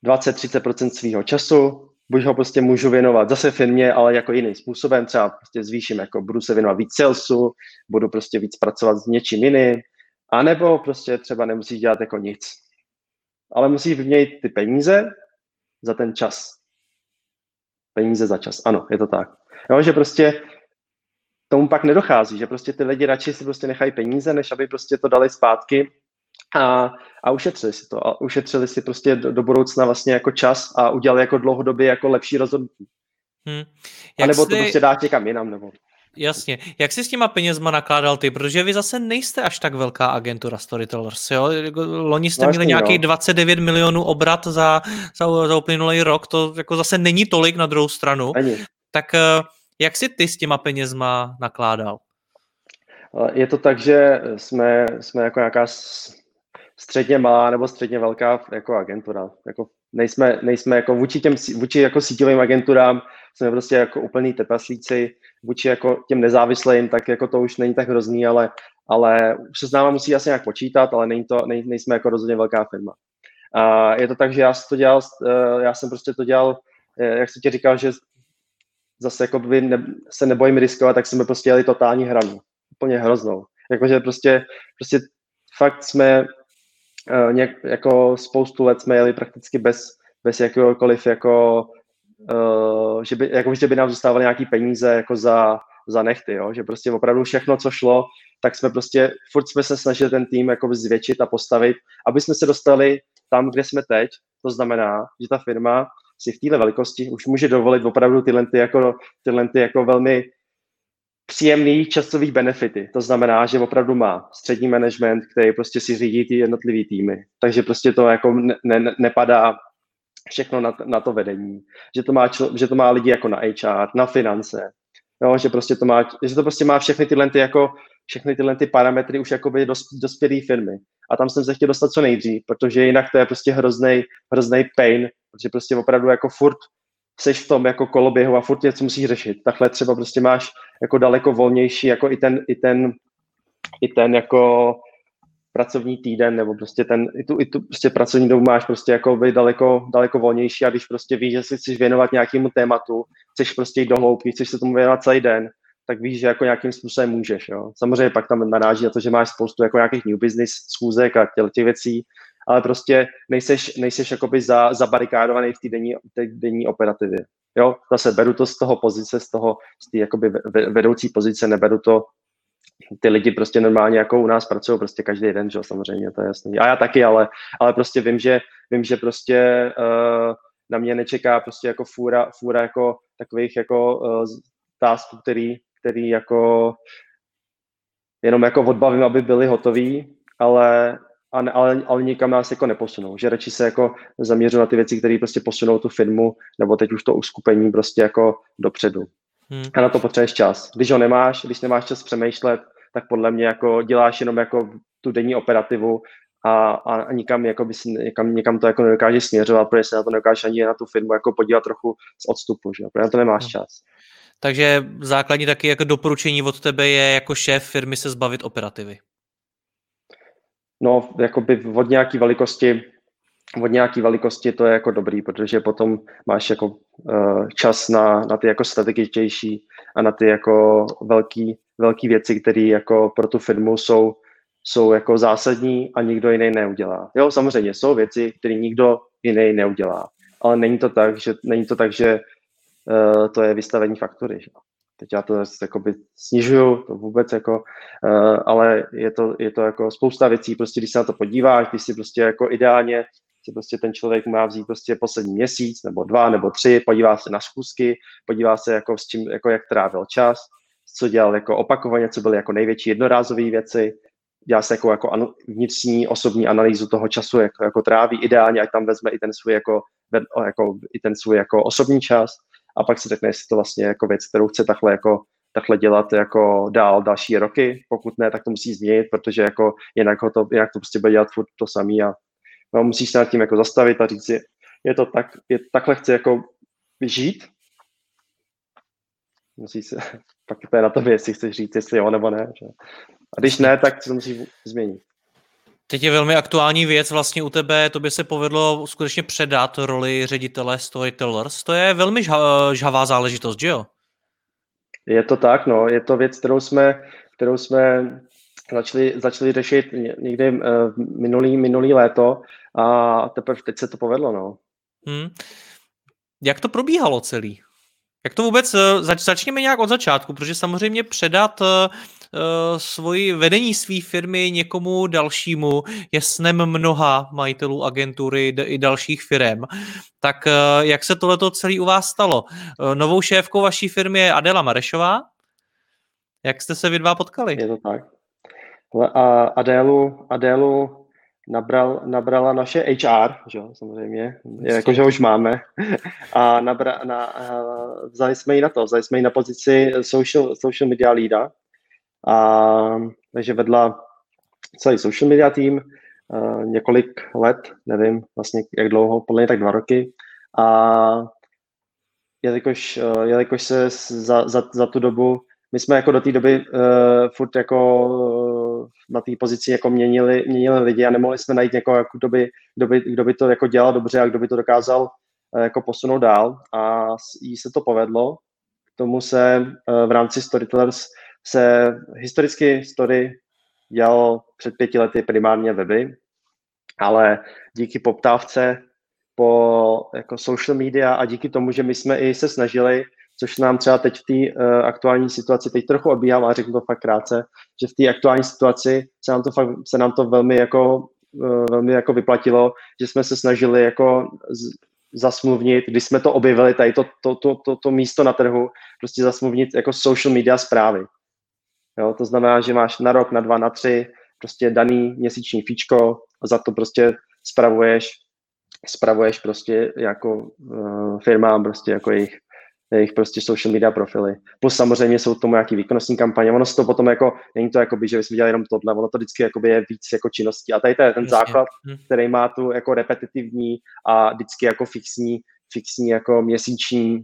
20-30% svého času, buď ho prostě můžu věnovat zase firmě, ale jako jiným způsobem, třeba prostě zvýším, jako budu se věnovat víc salesu, budu prostě víc pracovat s něčím jiným, anebo prostě třeba nemusí dělat jako nic. Ale musí vyměnit ty peníze za ten čas. Peníze za čas, ano, je to tak. Jo, že prostě tomu pak nedochází, že prostě ty lidi radši si prostě nechají peníze, než aby prostě to dali zpátky a, a ušetřili si to. A ušetřili si prostě do, do budoucna vlastně jako čas a udělali jako dlouhodobě jako lepší rozhodnutí. Hmm. A nebo jsi... to prostě dá někam jinam. Nebo... Jasně. Jak jsi s těma penězma nakládal ty? Protože vy zase nejste až tak velká agentura Storytellers, jo? Jako loni jste no, měli nějaký no. 29 milionů obrat za, za, za uplynulý rok, to jako zase není tolik na druhou stranu. Ani. Tak eh, jak jsi ty s těma penězma nakládal? Je to tak, že jsme, jsme jako nějaká středně malá nebo středně velká jako agentura. Jako nejsme, nejsme jako vůči těm vůči jako síťovým agenturám jsme prostě jako úplný tepaslíci, vůči jako těm nezávislým, tak jako to už není tak hrozný, ale, ale už se s náma musí asi nějak počítat, ale není to, nej, nejsme jako rozhodně velká firma. A je to tak, že já to dělal, eh, já jsem prostě to dělal, eh, jak jsem ti říkal, že zase jako by ne, se nebojím riskovat, tak jsme prostě jeli totální hranu. Úplně hroznou. Jakože prostě, prostě fakt jsme uh, nějak, jako spoustu let jsme jeli prakticky bez, bez jakéhokoliv jako, uh, že by, jako, že by nám zůstávaly nějaký peníze jako za, za nechty, jo? že prostě opravdu všechno, co šlo, tak jsme prostě, furt jsme se snažili ten tým jako zvětšit a postavit, aby jsme se dostali tam, kde jsme teď, to znamená, že ta firma si v této velikosti už může dovolit opravdu tyhle, ty jako, tyhle ty jako velmi příjemný časový benefity. To znamená, že opravdu má střední management, který prostě si řídí ty jednotlivý týmy. Takže prostě to jako ne, ne, nepadá všechno na, na to vedení. Že to, má člo, že to má lidi jako na HR, na finance. Jo, že prostě to má, že to prostě má všechny tyhle ty jako všechny tyhle ty parametry už jakoby dos, dospělé firmy. A tam jsem se chtěl dostat co nejdřív, protože jinak to je prostě hrozný, hrozný pain, protože prostě opravdu jako furt seš v tom jako koloběhu a furt něco musíš řešit. Takhle třeba prostě máš jako daleko volnější, jako i ten, i ten, i ten jako pracovní týden, nebo prostě ten, i tu, i tu prostě pracovní dobu máš prostě jako být daleko, daleko volnější a když prostě víš, že si chceš věnovat nějakému tématu, chceš prostě jít do hloubky, chceš se tomu věnovat celý den, tak víš, že jako nějakým způsobem můžeš. Jo. Samozřejmě pak tam naráží na to, že máš spoustu jako nějakých new business schůzek a těch, věcí, ale prostě nejseš, nejseš jakoby za, zabarikádovaný v té denní, denní operativě. Jo, zase beru to z toho pozice, z toho, z té jakoby vedoucí pozice, neberu to ty lidi prostě normálně jako u nás pracují prostě každý den, že samozřejmě, to je jasný. A já taky, ale, ale prostě vím, že, vím, že prostě uh, na mě nečeká prostě jako fůra, fůra jako takových jako uh, tasků, který, který jako jenom jako odbavím, aby byly hotový, ale, ale, ale, nikam nás jako neposunou, že radši se jako zaměřují na ty věci, které prostě posunou tu firmu, nebo teď už to uskupení prostě jako dopředu. Hmm. A na to potřebuješ čas. Když ho nemáš, když nemáš čas přemýšlet, tak podle mě jako děláš jenom jako tu denní operativu a, a nikam, jako bys, nikam, nikam to jako nedokážeš směřovat, protože se na to nedokážeš ani na tu firmu jako podívat trochu z odstupu, že? protože na to nemáš hmm. čas. Takže základní taky jako doporučení od tebe je jako šéf firmy se zbavit operativy. No, jakoby od nějaké velikosti, od nějaké velikosti to je jako dobrý, protože potom máš jako uh, čas na, na ty jako strategičtější a na ty jako velký, velký věci, které jako pro tu firmu jsou, jsou jako zásadní a nikdo jiný neudělá. Jo, samozřejmě jsou věci, které nikdo jiný neudělá, ale není to tak, že, není to tak, že uh, to je vystavení faktury. Že? teď já to jakoby snižuju, to vůbec jako, uh, ale je to, je to jako spousta věcí, prostě když se na to podíváš, když si prostě jako ideálně si prostě ten člověk má vzít prostě poslední měsíc, nebo dva, nebo tři, podívá se na schůzky, podívá se jako s čím, jako jak trávil čas, co dělal jako opakovaně, co byly jako největší jednorázové věci, dělá se jako, jako vnitřní osobní analýzu toho času, jako, jako tráví ideálně, ať tam vezme i ten svůj jako, jako, i ten svůj jako osobní čas a pak si řekne, jestli to vlastně jako věc, kterou chce takhle jako takhle dělat jako dál další roky, pokud ne, tak to musí změnit, protože jako jinak, ho to, jinak to prostě bude dělat furt to samý a no, musíš se nad tím jako zastavit a říct si, je to tak, je, takhle chci jako žít, musí se, pak to je na tobě, jestli chceš říct, jestli jo nebo ne. Že? A když ne, tak to musí změnit. Teď je velmi aktuální věc vlastně u tebe, to by se povedlo skutečně předat roli ředitele Storytellers. To je velmi žhavá záležitost, že jo? Je to tak, no. Je to věc, kterou jsme, kterou jsme začali, začali řešit někdy uh, minulý, minulý léto a teprve teď se to povedlo, no. Hmm. Jak to probíhalo celý? Jak to vůbec, eh, zač, začněme nějak od začátku, protože samozřejmě předat uh, svoji vedení své firmy někomu dalšímu je snem mnoha majitelů agentury i dalších firm. Tak uh, jak se tohleto celý u vás stalo? Uh, novou šéfkou vaší firmy je Adela Marešová. Jak jste se vy dva potkali? Je to tak. A Adélu, Adélu nabral, nabrala naše HR, že samozřejmě, jako, že už máme, a, nabra, na, vzali jsme ji na to, vzali jsme ji na pozici social, social media leada, a, takže vedla celý social media tým, a, několik let, nevím vlastně jak dlouho, podle tak dva roky, a jelikož, jelikož se za, za, za tu dobu my jsme jako do té doby uh, furt jako uh, na té pozici jako měnili, měnili lidi a nemohli jsme najít někoho, jako kdo, by, kdo, by, kdo by to jako dělal dobře a kdo by to dokázal uh, jako posunout dál a jí se to povedlo. K tomu se uh, v rámci Storytellers se historicky story dělal před pěti lety primárně weby, ale díky poptávce po jako social media a díky tomu, že my jsme i se snažili což nám třeba teď v té uh, aktuální situaci, teď trochu odbíhám, ale řeknu to fakt krátce, že v té aktuální situaci se nám to, fakt, se nám to velmi jako, uh, velmi jako vyplatilo, že jsme se snažili jako z, zasmluvnit, když jsme to objevili, tady to, to, to, to, to místo na trhu, prostě zasmluvnit jako social media zprávy. Jo, to znamená, že máš na rok, na dva, na tři prostě daný měsíční fíčko a za to prostě spravuješ spravuješ prostě jako uh, firmám prostě jako jejich jejich prostě social media profily. Plus samozřejmě jsou tomu nějaký výkonnostní kampaně. Ono se to potom jako, není to jako by, že bychom dělali jenom tohle, ono to vždycky jakoby je víc jako činností. A tady to je ten základ, hm. který má tu jako repetitivní a vždycky jako fixní, fixní jako měsíční,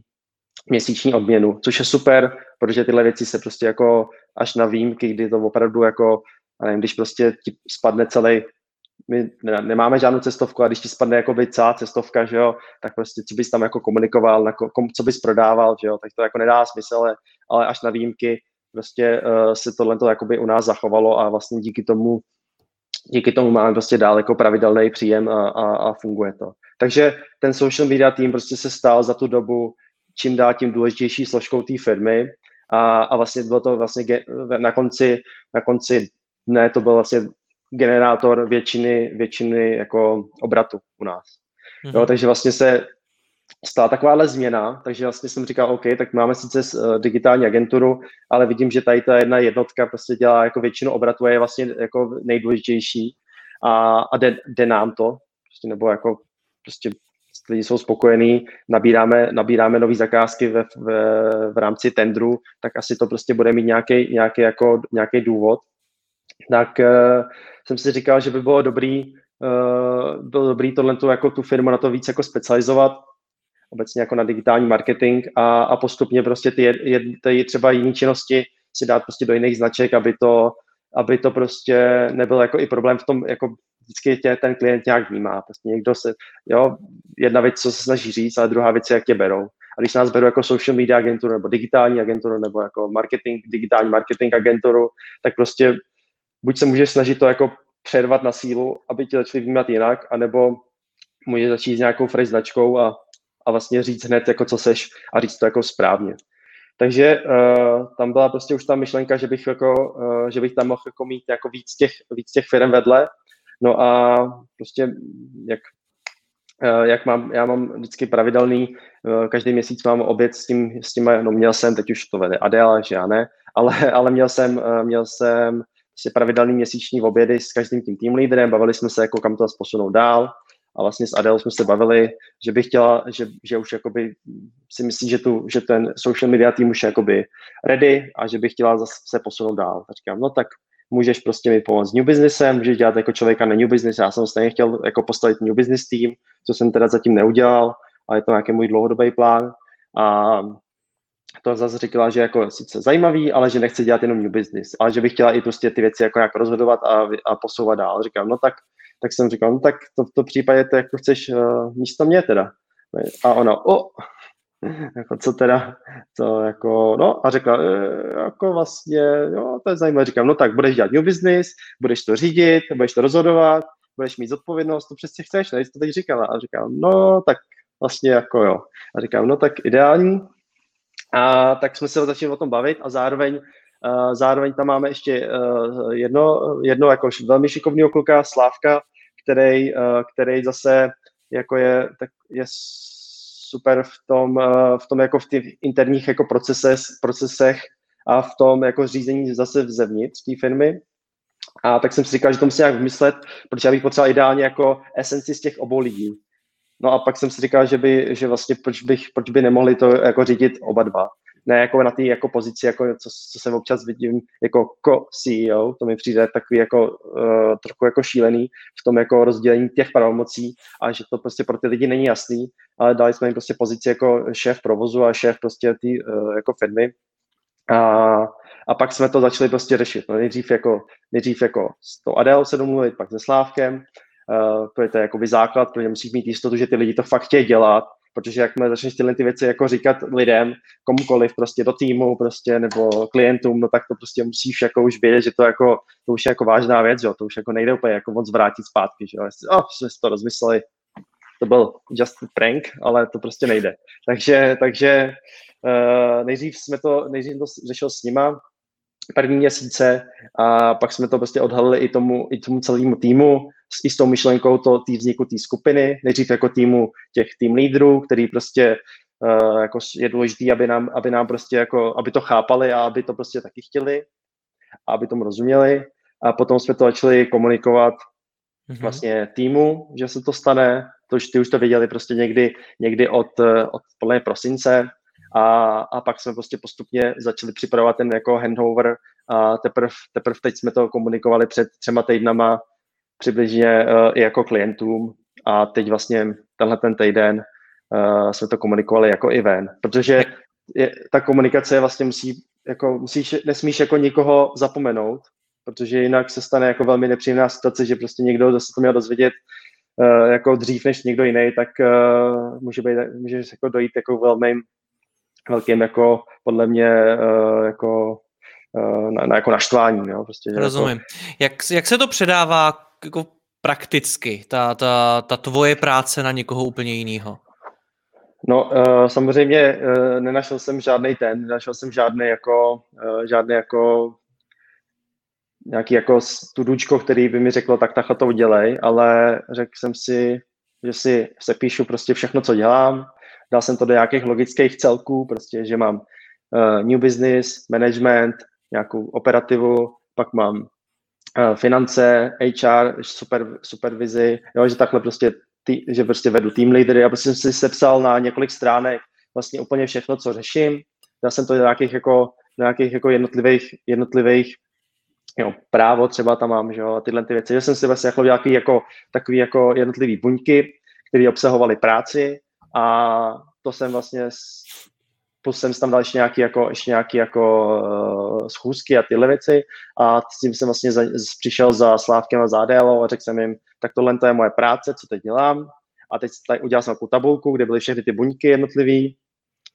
měsíční odměnu, což je super, protože tyhle věci se prostě jako až na výjimky, kdy to opravdu jako, nevím, když prostě ti spadne celý my nemáme žádnou cestovku a když ti spadne jako by celá cestovka, že jo, tak prostě co bys tam jako komunikoval, na kom, co bys prodával, že jo, tak to jako nedá smysl, ale, ale až na výjimky prostě uh, se tohle to jakoby u nás zachovalo a vlastně díky tomu díky tomu máme prostě dál jako pravidelný příjem a, a, a funguje to. Takže ten social media tým prostě se stal za tu dobu čím dál tím důležitější složkou té firmy a, a vlastně bylo to vlastně na konci, na konci dne to byl vlastně generátor většiny, většiny jako obratu u nás. Mm-hmm. Jo, takže vlastně se stala takováhle změna, takže vlastně jsem říkal, OK, tak máme sice uh, digitální agenturu, ale vidím, že tady ta jedna jednotka prostě dělá jako většinu obratu a je vlastně jako nejdůležitější a, a jde, jde nám to, prostě, nebo jako prostě lidi jsou spokojení, nabíráme, nabíráme nové zakázky ve, v, v rámci tendru, tak asi to prostě bude mít nějaký, nějaký, jako, nějaký důvod. Tak uh, jsem si říkal, že by bylo dobrý, uh, bylo dobrý tohle jako tu firmu na to víc jako specializovat, obecně jako na digitální marketing a, a postupně prostě ty, jed, ty třeba jiné činnosti si dát prostě do jiných značek, aby to, aby to prostě nebyl jako i problém v tom, jako vždycky tě ten klient nějak vnímá. Prostě někdo se, jo, jedna věc, co se snaží říct, ale druhá věc je, jak tě berou. A když nás berou jako social media agenturu, nebo digitální agenturu, nebo jako marketing, digitální marketing agenturu, tak prostě buď se můžeš snažit to jako přervat na sílu, aby ti začali vnímat jinak, anebo můžeš začít s nějakou fresh značkou a, a vlastně říct hned, jako co seš a říct to jako správně. Takže uh, tam byla prostě už ta myšlenka, že bych, jako, uh, že bych tam mohl jako mít jako víc těch, víc těch firm vedle. No a prostě jak, uh, jak mám, já mám vždycky pravidelný, uh, každý měsíc mám oběd s tím, s tím no měl jsem, teď už to vede Adela, že já ne, ale, ale měl jsem, uh, měl jsem prostě pravidelný měsíční obědy s každým tím tým lídrem, bavili jsme se, jako kam to posunout dál a vlastně s Adel jsme se bavili, že bych chtěla, že, že už jakoby si myslí, že, tu, že ten social media tým už je jakoby ready a že bych chtěla zase se posunout dál. Tak říkám, no tak můžeš prostě mi pomoct s new businessem, můžeš dělat jako člověka na new business, já jsem stejně chtěl jako postavit new business tým, co jsem teda zatím neudělal, ale je to nějaký můj dlouhodobý plán a to zase říkala, že jako sice zajímavý, ale že nechce dělat jenom new business, ale že bych chtěla i prostě ty věci jako jak rozhodovat a, a posouvat dál. Říkám, no tak, tak jsem říkal, no tak to v tom případě to jako chceš uh, místo mě teda. A ona, o, jako co teda, to jako, no a řekla, e, jako vlastně, jo, to je zajímavé, říkám, no tak budeš dělat new business, budeš to řídit, budeš to rozhodovat, budeš mít zodpovědnost, to přesně chceš, ne, to teď říkala. A říkám, no tak vlastně jako jo. A říkám, no tak ideální, a tak jsme se začali o tom bavit a zároveň, uh, zároveň tam máme ještě uh, jedno, jedno jako velmi šikovného kluka, Slávka, který, uh, který zase jako je, tak je super v tom, uh, v tom jako v těch interních jako procesech, procesech a v tom jako řízení zase zevnitř té firmy. A tak jsem si říkal, že to musím nějak vymyslet, protože já bych potřeboval ideálně jako esenci z těch obou lidí. No a pak jsem si říkal, že by, že vlastně proč, bych, proč by nemohli to jako řídit oba dva. Ne jako na té jako pozici, jako co, co jsem občas vidím jako co-CEO, to mi přijde takový jako uh, trochu jako šílený v tom jako rozdělení těch pravomocí a že to prostě pro ty lidi není jasný, ale dali jsme jim prostě pozici jako šéf provozu a šéf prostě ty uh, jako firmy. A, a pak jsme to začali prostě řešit. No nejdřív jako, nejdřív jako s tou Adel se domluvit, pak se Slávkem, uh, to je to jakoby základ, protože musíš mít jistotu, že ty lidi to fakt chtějí dělat, protože jakmile začneš tyhle ty věci jako říkat lidem, komukoliv, prostě do týmu, prostě, nebo klientům, no tak to prostě musíš jako už vědět, že to jako, to už je jako vážná věc, jo, to už jako nejde úplně jako moc vrátit zpátky, že jo, oh, jsme si to rozmysleli, to byl just prank, ale to prostě nejde. Takže, takže uh, nejdřív jsme to, nejdřív to řešil s nima, první měsíce a pak jsme to prostě odhalili i tomu, i tomu celému týmu s, i s tou myšlenkou to tý vzniku té skupiny, nejdřív jako týmu těch tým lídrů, který prostě uh, jako je důležitý, aby nám, aby nám prostě jako, aby to chápali a aby to prostě taky chtěli, a aby tomu rozuměli. A potom jsme to začali komunikovat mm-hmm. vlastně týmu, že se to stane, to už ty už to věděli prostě někdy, někdy od, od podle prosince, a, a pak jsme prostě postupně začali připravovat ten jako handover a teprve teprv teď jsme to komunikovali před třema týdnama přibližně uh, i jako klientům. A teď vlastně tenhle ten týden uh, jsme to komunikovali jako i ven, protože je, ta komunikace vlastně musí, jako musíš, nesmíš jako nikoho zapomenout, protože jinak se stane jako velmi nepříjemná situace, že prostě někdo zase to měl dozvědět uh, jako dřív než někdo jiný, tak uh, může, být, může jako dojít jako velmi velkým jako podle mě uh, jako uh, na, na, jako naštvání. Jo? Prostě, Rozumím. Jako... Jak, jak se to předává jako prakticky, ta, ta, ta tvoje práce na někoho úplně jiného? No, uh, samozřejmě uh, nenašel jsem žádný ten, nenašel jsem žádný jako, uh, žádný jako nějaký jako studučko, který by mi řeklo, tak takhle to udělej, ale řekl jsem si, že si se píšu prostě všechno, co dělám, dal jsem to do nějakých logických celků, prostě, že mám uh, new business, management, nějakou operativu, pak mám uh, finance, HR, super, supervizi, jo, že takhle prostě, tý, že prostě vedu team leadery, já prostě jsem si sepsal na několik stránek vlastně úplně všechno, co řeším, dal jsem to do nějakých jako, do nějakých jako jednotlivých, jednotlivých jo, právo třeba tam mám, že jo, tyhle ty věci, že jsem si vlastně jako jako, takový jako jednotlivý buňky, které obsahovaly práci, a to jsem vlastně plus jsem tam dal ještě nějaký jako, ještě nějaký jako uh, schůzky a tyhle věci. A s tím jsem vlastně za, přišel za Slávkem a za a řekl jsem jim, tak tohle to je moje práce, co teď dělám. A teď tady udělal jsem takovou tabulku, kde byly všechny ty buňky jednotlivý.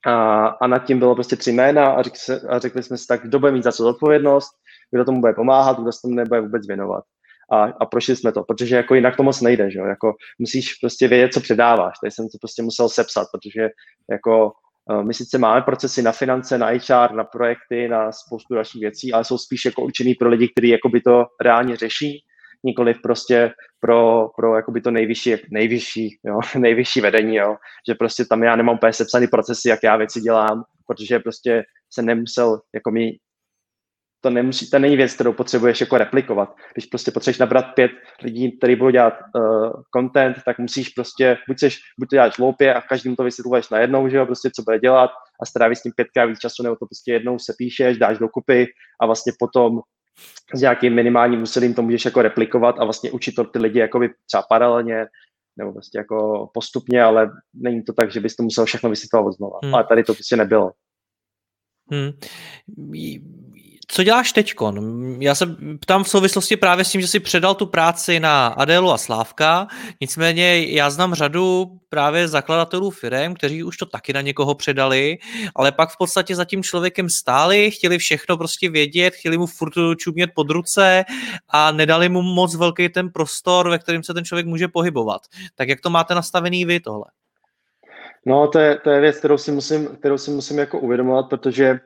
A, a nad tím bylo prostě tři jména a, řek se, a řekli jsme si tak, kdo bude mít za co zodpovědnost, kdo tomu bude pomáhat, kdo se tomu nebude vůbec věnovat a, a prošli jsme to, protože jako jinak to moc nejde, že jo? Jako musíš prostě vědět, co předáváš, tady jsem to prostě musel sepsat, protože jako uh, my sice máme procesy na finance, na HR, na projekty, na spoustu dalších věcí, ale jsou spíš jako určený pro lidi, kteří jakoby to reálně řeší, nikoliv prostě pro, pro jakoby to nejvyšší, nejvyšší, jo, nejvyšší vedení, jo, že prostě tam já nemám úplně sepsaný procesy, jak já věci dělám, protože prostě jsem nemusel jako mi to, nemusí, to není věc, kterou potřebuješ jako replikovat. Když prostě potřebuješ nabrat pět lidí, kteří budou dělat uh, content, tak musíš prostě, buď, seš, buď to děláš hloupě a každým to vysvětluješ najednou, že jo, prostě co bude dělat a stráví s tím pětkrát víc času, nebo to prostě jednou se píšeš, dáš dokupy a vlastně potom s nějakým minimálním úsilím to můžeš jako replikovat a vlastně učit to ty lidi jakoby třeba paralelně, nebo prostě jako postupně, ale není to tak, že bys to musel všechno vysvětlovat znova. Hmm. Ale tady to prostě nebylo. Hmm co děláš teďkon? Já se ptám v souvislosti právě s tím, že jsi předal tu práci na Adélu a Slávka, nicméně já znám řadu právě zakladatelů firm, kteří už to taky na někoho předali, ale pak v podstatě za tím člověkem stáli, chtěli všechno prostě vědět, chtěli mu furt čumět pod ruce a nedali mu moc velký ten prostor, ve kterém se ten člověk může pohybovat. Tak jak to máte nastavený vy tohle? No, to je, to je věc, kterou si musím, kterou si musím jako uvědomovat, protože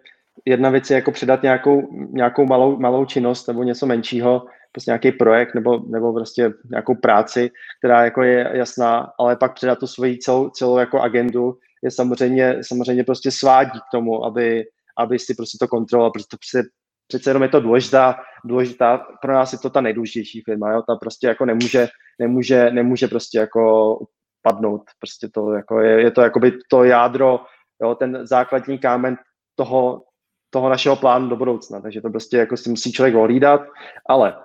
jedna věc je jako předat nějakou, nějakou malou, malou činnost nebo něco menšího, prostě nějaký projekt nebo, nebo prostě nějakou práci, která jako je jasná, ale pak předat tu svoji celou, celou jako agendu je samozřejmě, samozřejmě prostě svádí k tomu, aby, aby si prostě to kontroloval, protože to přece, přece jenom je to důležitá, důležitá, pro nás je to ta nejdůležitější firma, jo? ta prostě jako nemůže, nemůže, nemůže prostě jako padnout, prostě to jako je, je to jakoby to jádro, jo? ten základní kámen toho, toho našeho plánu do budoucna. Takže to prostě jako si musí člověk ohlídat, ale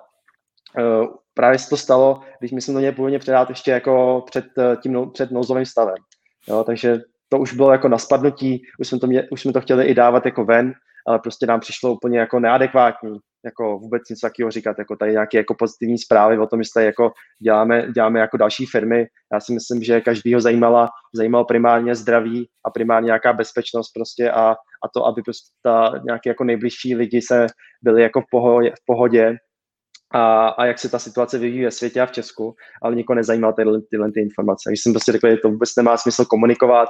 uh, právě se to stalo, když my jsme to měli původně předat ještě jako před eh, tím před nouzovým stavem. Jo, takže to už bylo jako na spadnutí, už jsme, to mě, už jsme to chtěli i dávat jako ven, ale prostě nám přišlo úplně jako neadekvátní, jako vůbec něco takového říkat, jako tady nějaké jako pozitivní zprávy o tom, tady jako děláme, děláme jako další firmy. Já si myslím, že každýho zajímala, zajímalo primárně zdraví a primárně nějaká bezpečnost prostě a, a to, aby prostě ta nějaké jako nejbližší lidi se byli jako v pohodě, v pohodě a, a jak se ta situace vyvíjí ve světě a v Česku, ale nikoho nezajímá tyhle, tyhle ty informace. Když jsem prostě řekl, že to vůbec nemá smysl komunikovat,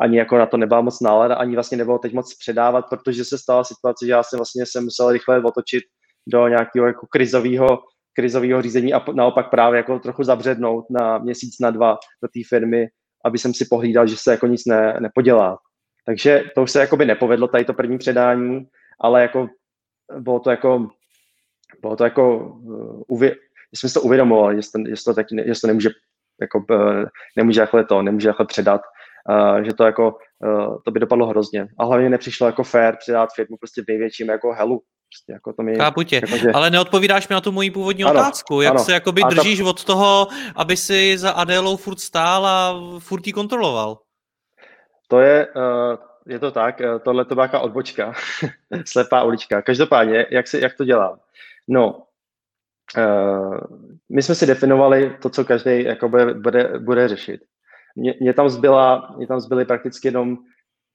ani jako na to nebyla moc nálada, ani vlastně nebylo teď moc předávat, protože se stala situace, že já jsem vlastně se musel rychle otočit do nějakého jako krizového krizového řízení a naopak právě jako trochu zabřednout na měsíc, na dva do té firmy, aby jsem si pohlídal, že se jako nic ne, nepodělá. Takže to už se jako by nepovedlo, tady to první předání, ale jako bylo to jako, bylo to jako, uh, uvě, jsme si to uvědomovali, že to, že to, taky, že to nemůže, jako, uh, nemůže takhle to, nemůže takhle předat, uh, že to jako, uh, to by dopadlo hrozně. A hlavně nepřišlo jako fair předat firmu prostě v největším jako helu, Prostě jako to mi, Chápu tě, jako, že... ale neodpovídáš mi na tu moji původní ano, otázku. Jak ano. se jakoby a držíš ta... od toho, aby si za Adélou furt stál a furt ji kontroloval? To je, uh, je to tak, uh, tohle to byla odbočka, slepá ulička. Každopádně, jak, si, jak to dělám? No, uh, my jsme si definovali to, co každý jako bude, bude, bude řešit. Mě, tam zbyla, mě tam zbyly prakticky jenom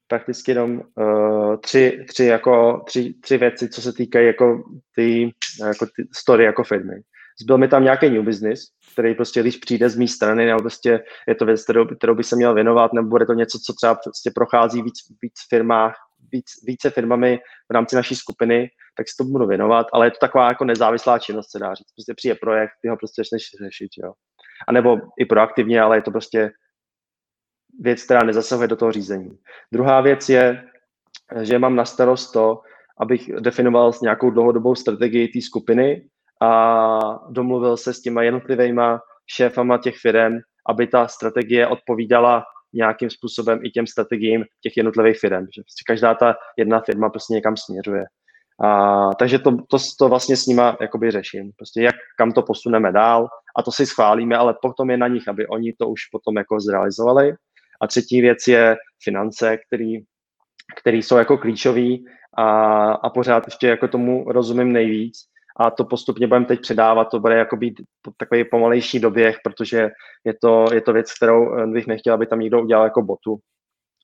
prakticky jenom uh, tři, tři, jako, tři, tři věci, co se týkají jako ty, jako ty story jako firmy. Zbyl mi tam nějaký new business, který prostě, když přijde z mé strany, nebo prostě je to věc, kterou, kterou by se měl věnovat, nebo bude to něco, co třeba prostě prochází víc, víc firmách, víc, více firmami v rámci naší skupiny, tak si to budu věnovat, ale je to taková jako nezávislá činnost, se dá říct. Prostě přijde projekt, ty ho prostě začneš řešit, jo. A nebo i proaktivně, ale je to prostě věc, která nezasahuje do toho řízení. Druhá věc je, že mám na starost to, abych definoval nějakou dlouhodobou strategii té skupiny a domluvil se s těma jednotlivýma šéfama těch firm, aby ta strategie odpovídala nějakým způsobem i těm strategiím těch jednotlivých firm. Že prostě každá ta jedna firma prostě někam směřuje. A, takže to, to, to vlastně s nima jakoby řeším. Prostě jak, kam to posuneme dál a to si schválíme, ale potom je na nich, aby oni to už potom jako zrealizovali. A třetí věc je finance, který, který jsou jako klíčový a, a pořád ještě jako tomu rozumím nejvíc. A to postupně budeme teď předávat, to bude jako být takový pomalejší doběh, protože je to, je to věc, kterou eh, bych nechtěl, aby tam někdo udělal jako botu.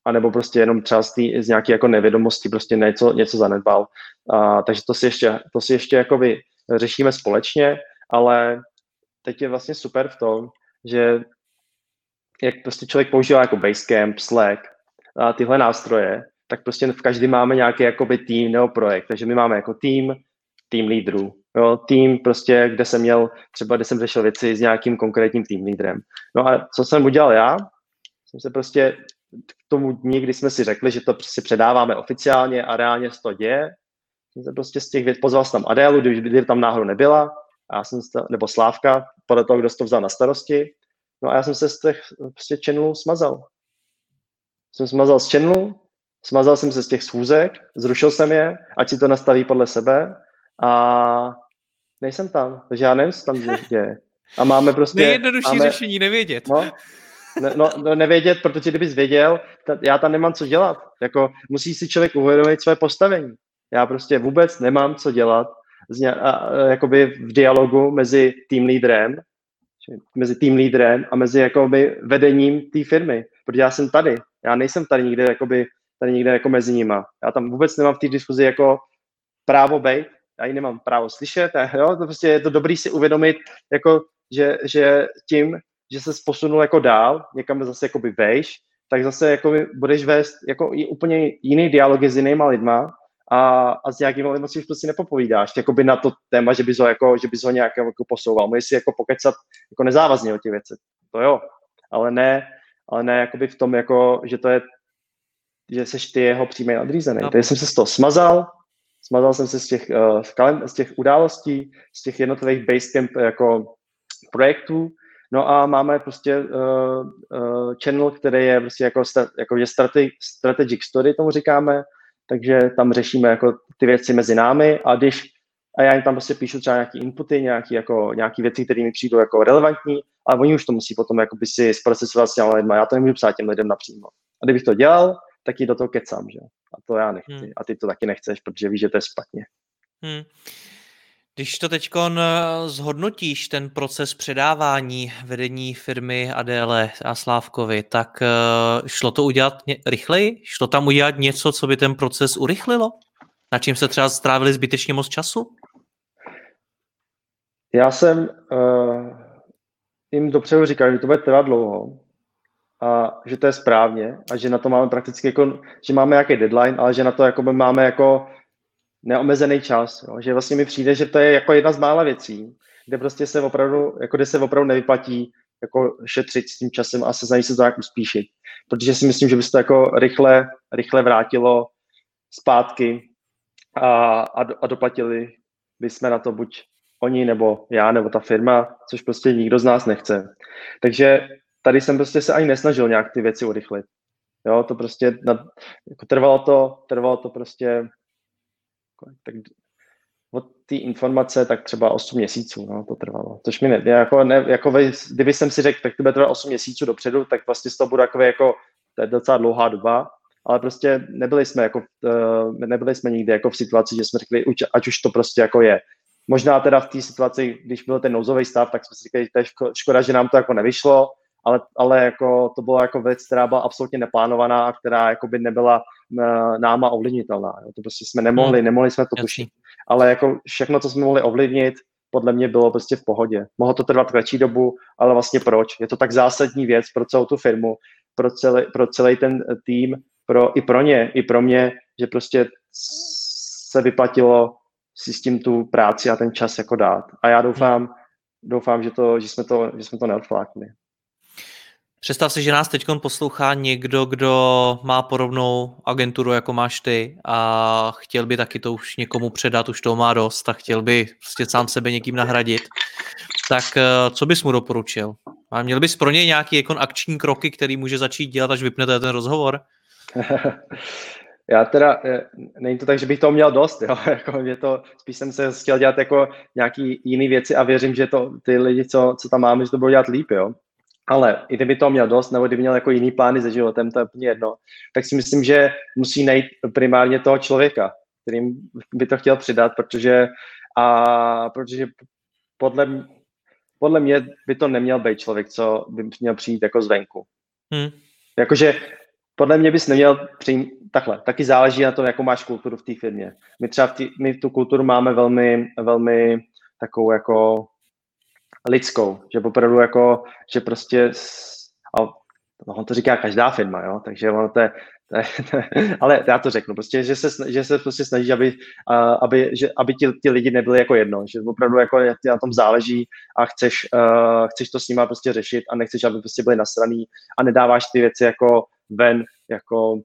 A nebo prostě jenom třeba z, tý, z nějaké jako nevědomosti prostě něco, něco zanedbal. A, takže to si ještě, to si ještě jakoby řešíme společně, ale teď je vlastně super v tom, že jak prostě člověk používá jako Basecamp, Slack, a tyhle nástroje, tak prostě v každém máme nějaký jakoby tým nebo projekt. Takže my máme jako tým, tým lídrů. Jo, tým prostě, kde jsem měl, třeba kde jsem řešil věci s nějakým konkrétním tým lídrem. No a co jsem udělal já? Jsem se prostě k tomu dní, kdy jsme si řekli, že to si předáváme oficiálně a reálně se to děje, jsem se prostě z těch věcí, pozval tam Adélu, když by tam náhodou nebyla, a já jsem se, nebo Slávka, podle toho, kdo to vzal na starosti, no a já jsem se z těch prostě channelů smazal. Jsem smazal z channelů, smazal jsem se z těch schůzek, zrušil jsem je, ať si to nastaví podle sebe a nejsem tam, takže já nevím, co tam děje. A máme prostě... Nejjednodušší máme, řešení nevědět. No, ne, no, no, nevědět, protože kdybys věděl, ta, já tam nemám co dělat. Jako, musí si člověk uvědomit své postavení. Já prostě vůbec nemám co dělat z ně, a, a, jakoby v dialogu mezi tým lídrem, mezi tým lídrem a mezi jakoby vedením té firmy. Protože já jsem tady. Já nejsem tady nikde, jakoby, tady nikde jako mezi nima. Já tam vůbec nemám v té diskuzi jako právo být, já ji nemám právo slyšet, a, jo, to prostě je to dobrý si uvědomit, jako, že, že tím, že se posunul jako dál, někam zase jakoby vejš, tak zase jakoby budeš vést jako úplně jiný dialogy s jinýma lidma a, a s nějakými lidmi prostě nepopovídáš, jakoby na to téma, že bys ho, jako, že bys ho nějak jako posouval. Můžeš si jako pokecat jako nezávazně o těch věcech, to jo, ale ne, ale ne jakoby v tom, jako, že to je, že seš ty jeho přímý nadřízený. No. Takže jsem se z toho smazal, smazal jsem se z těch, uh, z těch událostí, z těch jednotlivých basecamp jako projektů, No a máme prostě uh, uh, channel, který je prostě jako, jako je strate, strategic story, tomu říkáme, takže tam řešíme jako ty věci mezi námi a když a já jim tam prostě píšu třeba nějaký inputy, nějaký, jako, nějaký věci, které mi přijdou jako relevantní, ale oni už to musí potom jako by si zprocesovat s těmi lidmi. Já to nemůžu psát těm lidem napřímo. A kdybych to dělal, tak ji do toho kecám, že? A to já nechci. Hmm. A ty to taky nechceš, protože víš, že to je špatně. Hmm. Když to teď eh, zhodnotíš, ten proces předávání vedení firmy Adéle a Slávkovi, tak eh, šlo to udělat rychleji? Šlo tam udělat něco, co by ten proces urychlilo? Na čím se třeba strávili zbytečně moc času? Já jsem uh, jim dopředu říkal, že to bude trvat dlouho a že to je správně a že na to máme prakticky jako, že máme nějaký deadline, ale že na to jako máme jako neomezený čas, jo? že vlastně mi přijde, že to je jako jedna z mála věcí, kde prostě se opravdu, jako kde se opravdu nevyplatí jako šetřit s tím časem a se snažit se to jak uspíšit. Protože si myslím, že by se to jako rychle, rychle vrátilo zpátky a, a, a doplatili by jsme na to buď oni, nebo já, nebo ta firma, což prostě nikdo z nás nechce. Takže tady jsem prostě se ani nesnažil nějak ty věci urychlit. Jo, to prostě, na, jako trvalo to, trvalo to prostě tak od té informace tak třeba 8 měsíců no, to trvalo. Což mi ne, jako, ne, jako kdyby jsem si řekl, tak to bude trvat 8 měsíců dopředu, tak vlastně z toho bude takové jako, to je docela dlouhá doba, ale prostě nebyli jsme, jako, uh, nebyli jsme nikdy jako v situaci, že jsme řekli, ať už to prostě jako je. Možná teda v té situaci, když byl ten nouzový stav, tak jsme si říkali, že škoda, že nám to jako nevyšlo, ale, ale jako to byla jako věc, která byla absolutně neplánovaná a která jako by nebyla uh, náma ovlivnitelná. Jo. To prostě jsme nemohli, hmm. nemohli jsme to tušit. Ale jako všechno, co jsme mohli ovlivnit, podle mě bylo prostě v pohodě. Mohlo to trvat kratší dobu, ale vlastně proč? Je to tak zásadní věc pro celou tu firmu, pro celý, pro celý ten tým, pro, i pro ně, i pro mě, že prostě se vyplatilo si s tím tu práci a ten čas jako dát. A já doufám, doufám, že, to, že jsme to, že jsme to neodflákli. Představ si, že nás teď poslouchá někdo, kdo má podobnou agenturu, jako máš ty a chtěl by taky to už někomu předat, už toho má dost a chtěl by prostě sám sebe někým nahradit. Tak eh, co bys mu doporučil? A měl bys pro něj nějaký jako akční kroky, který může začít dělat, až vypnete ten rozhovor? Já teda, eh, není to tak, že bych toho měl dost, jo? jako mě to, spíš jsem se chtěl dělat jako nějaký jiný věci a věřím, že to ty lidi, co, co tam máme, že to budou dělat líp, jo. Ale i kdyby to měl dost, nebo kdyby měl jako jiný plány se životem, to je úplně jedno, tak si myslím, že musí najít primárně toho člověka, kterým by to chtěl přidat, protože, a, protože podle, podle mě by to neměl být člověk, co by měl přijít jako zvenku. Hmm. Jakože podle mě bys neměl přijít takhle. Taky záleží na tom, jakou máš kulturu v té firmě. My třeba v tý, my tu kulturu máme velmi, velmi takovou jako lidskou, že opravdu jako, že prostě a on to říká každá firma, jo, takže ono to je, to je, to je ale já to řeknu, prostě, že se, že se prostě snaží, aby, aby, že, aby ti, ti lidi nebyli jako jedno, že opravdu jako na tom záleží a chceš, uh, chceš to s nima prostě řešit a nechceš, aby prostě byli nasraný a nedáváš ty věci jako ven, jako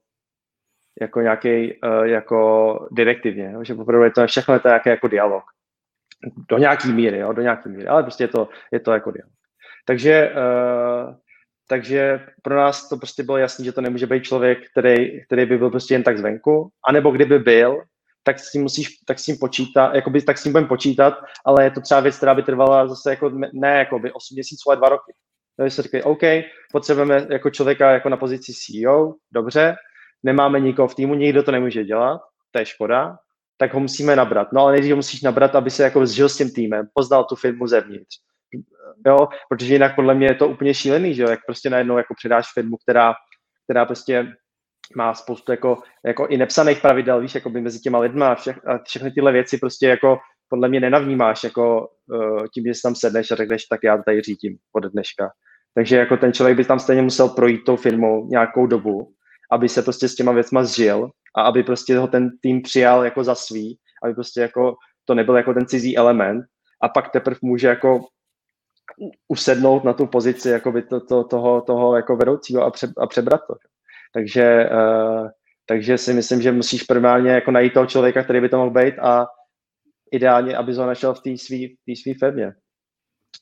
jako nějaký, uh, jako direktivně, jo? že opravdu je to všechno je to nějaký jako dialog. Do nějaký míry, jo? do nějaký míry, ale prostě je to, je to jako dialog. Takže, uh, takže pro nás to prostě bylo jasné, že to nemůže být člověk, který, který by byl prostě jen tak zvenku, anebo kdyby byl, tak s tím musíš, tak s tím počítat, jakoby, tak s tím budeme počítat, ale je to třeba věc, která by trvala zase jako, ne jako by 8 měsíců, ale 2 roky. Takže se říkají, OK, potřebujeme jako člověka jako na pozici CEO, dobře, nemáme nikoho v týmu, nikdo to nemůže dělat, to je škoda, tak ho musíme nabrat. No ale nejdřív ho musíš nabrat, aby se jako zžil s tím týmem, poznal tu firmu zevnitř. Jo, protože jinak podle mě je to úplně šílený, že jo, jak prostě najednou jako předáš firmu, která, která prostě má spoustu jako, jako i nepsaných pravidel, víš, jako by mezi těma lidma a, vše, a všechny tyhle věci prostě jako podle mě nenavnímáš jako uh, tím, že si tam sedneš a řekneš, tak já to tady řídím od dneška. Takže jako ten člověk by tam stejně musel projít tou firmou nějakou dobu aby se prostě s těma věcma zžil a aby prostě ho ten tým přijal jako za svý, aby prostě jako to nebyl jako ten cizí element a pak teprve může jako usednout na tu pozici jako by to, to, toho, toho jako vedoucího a, pře, a přebrat to. Takže, uh, takže si myslím, že musíš primárně jako najít toho člověka, který by to mohl být a ideálně, aby ho našel v té své firmě.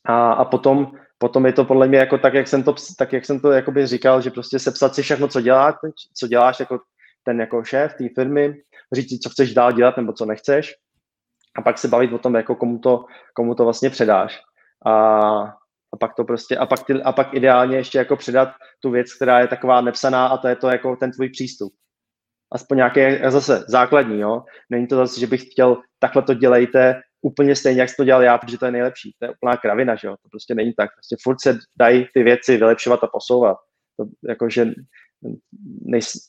A, a potom potom je to podle mě jako tak, jak jsem to, tak, jak jsem to jakoby říkal, že prostě sepsat si všechno, co děláš, co děláš jako ten jako šéf té firmy, říct co chceš dál dělat nebo co nechceš a pak se bavit o tom, jako komu to, komu to vlastně předáš. A, a pak to prostě, a pak, ty, a pak ideálně ještě jako předat tu věc, která je taková nepsaná a to je to jako ten tvůj přístup. Aspoň nějaké zase základní, jo. Není to zase, že bych chtěl, takhle to dělejte, úplně stejně, jak jsi to dělal já, protože to je nejlepší. To je úplná kravina, že jo? To prostě není tak. Prostě furt se dají ty věci vylepšovat a posouvat. To, jakože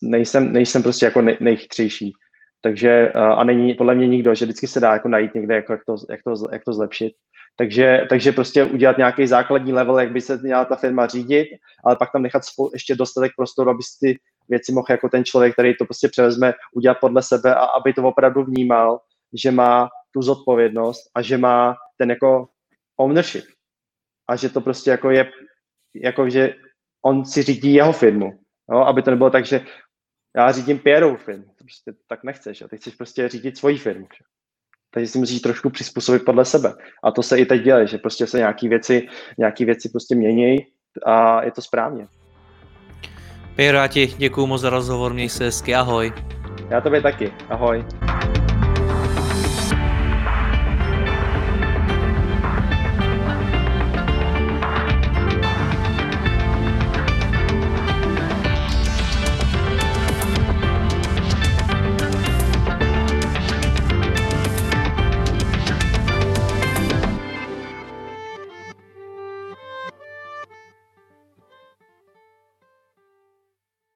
nejsem, nejsem prostě jako nej, nejchytřejší. Takže a není podle mě nikdo, že vždycky se dá jako najít někde, jako jak, to, jak, to, jak to zlepšit. Takže, takže prostě udělat nějaký základní level, jak by se měla ta firma řídit, ale pak tam nechat spolu, ještě dostatek prostoru, aby si ty věci mohl jako ten člověk, který to prostě převezme, udělat podle sebe a aby to opravdu vnímal, že má tu zodpovědnost a že má ten jako ownership. A že to prostě jako je, jako že on si řídí jeho firmu. Jo? Aby to nebylo tak, že já řídím Pierrou firmu. To prostě tak nechceš. A ty chceš prostě řídit svoji firmu. Že? Takže si musíš trošku přizpůsobit podle sebe. A to se i teď děje, že prostě se nějaký věci, nějaký věci prostě mění a je to správně. Piero, já ti děkuju moc za rozhovor, měj se hezky, ahoj. Já tobě taky, ahoj.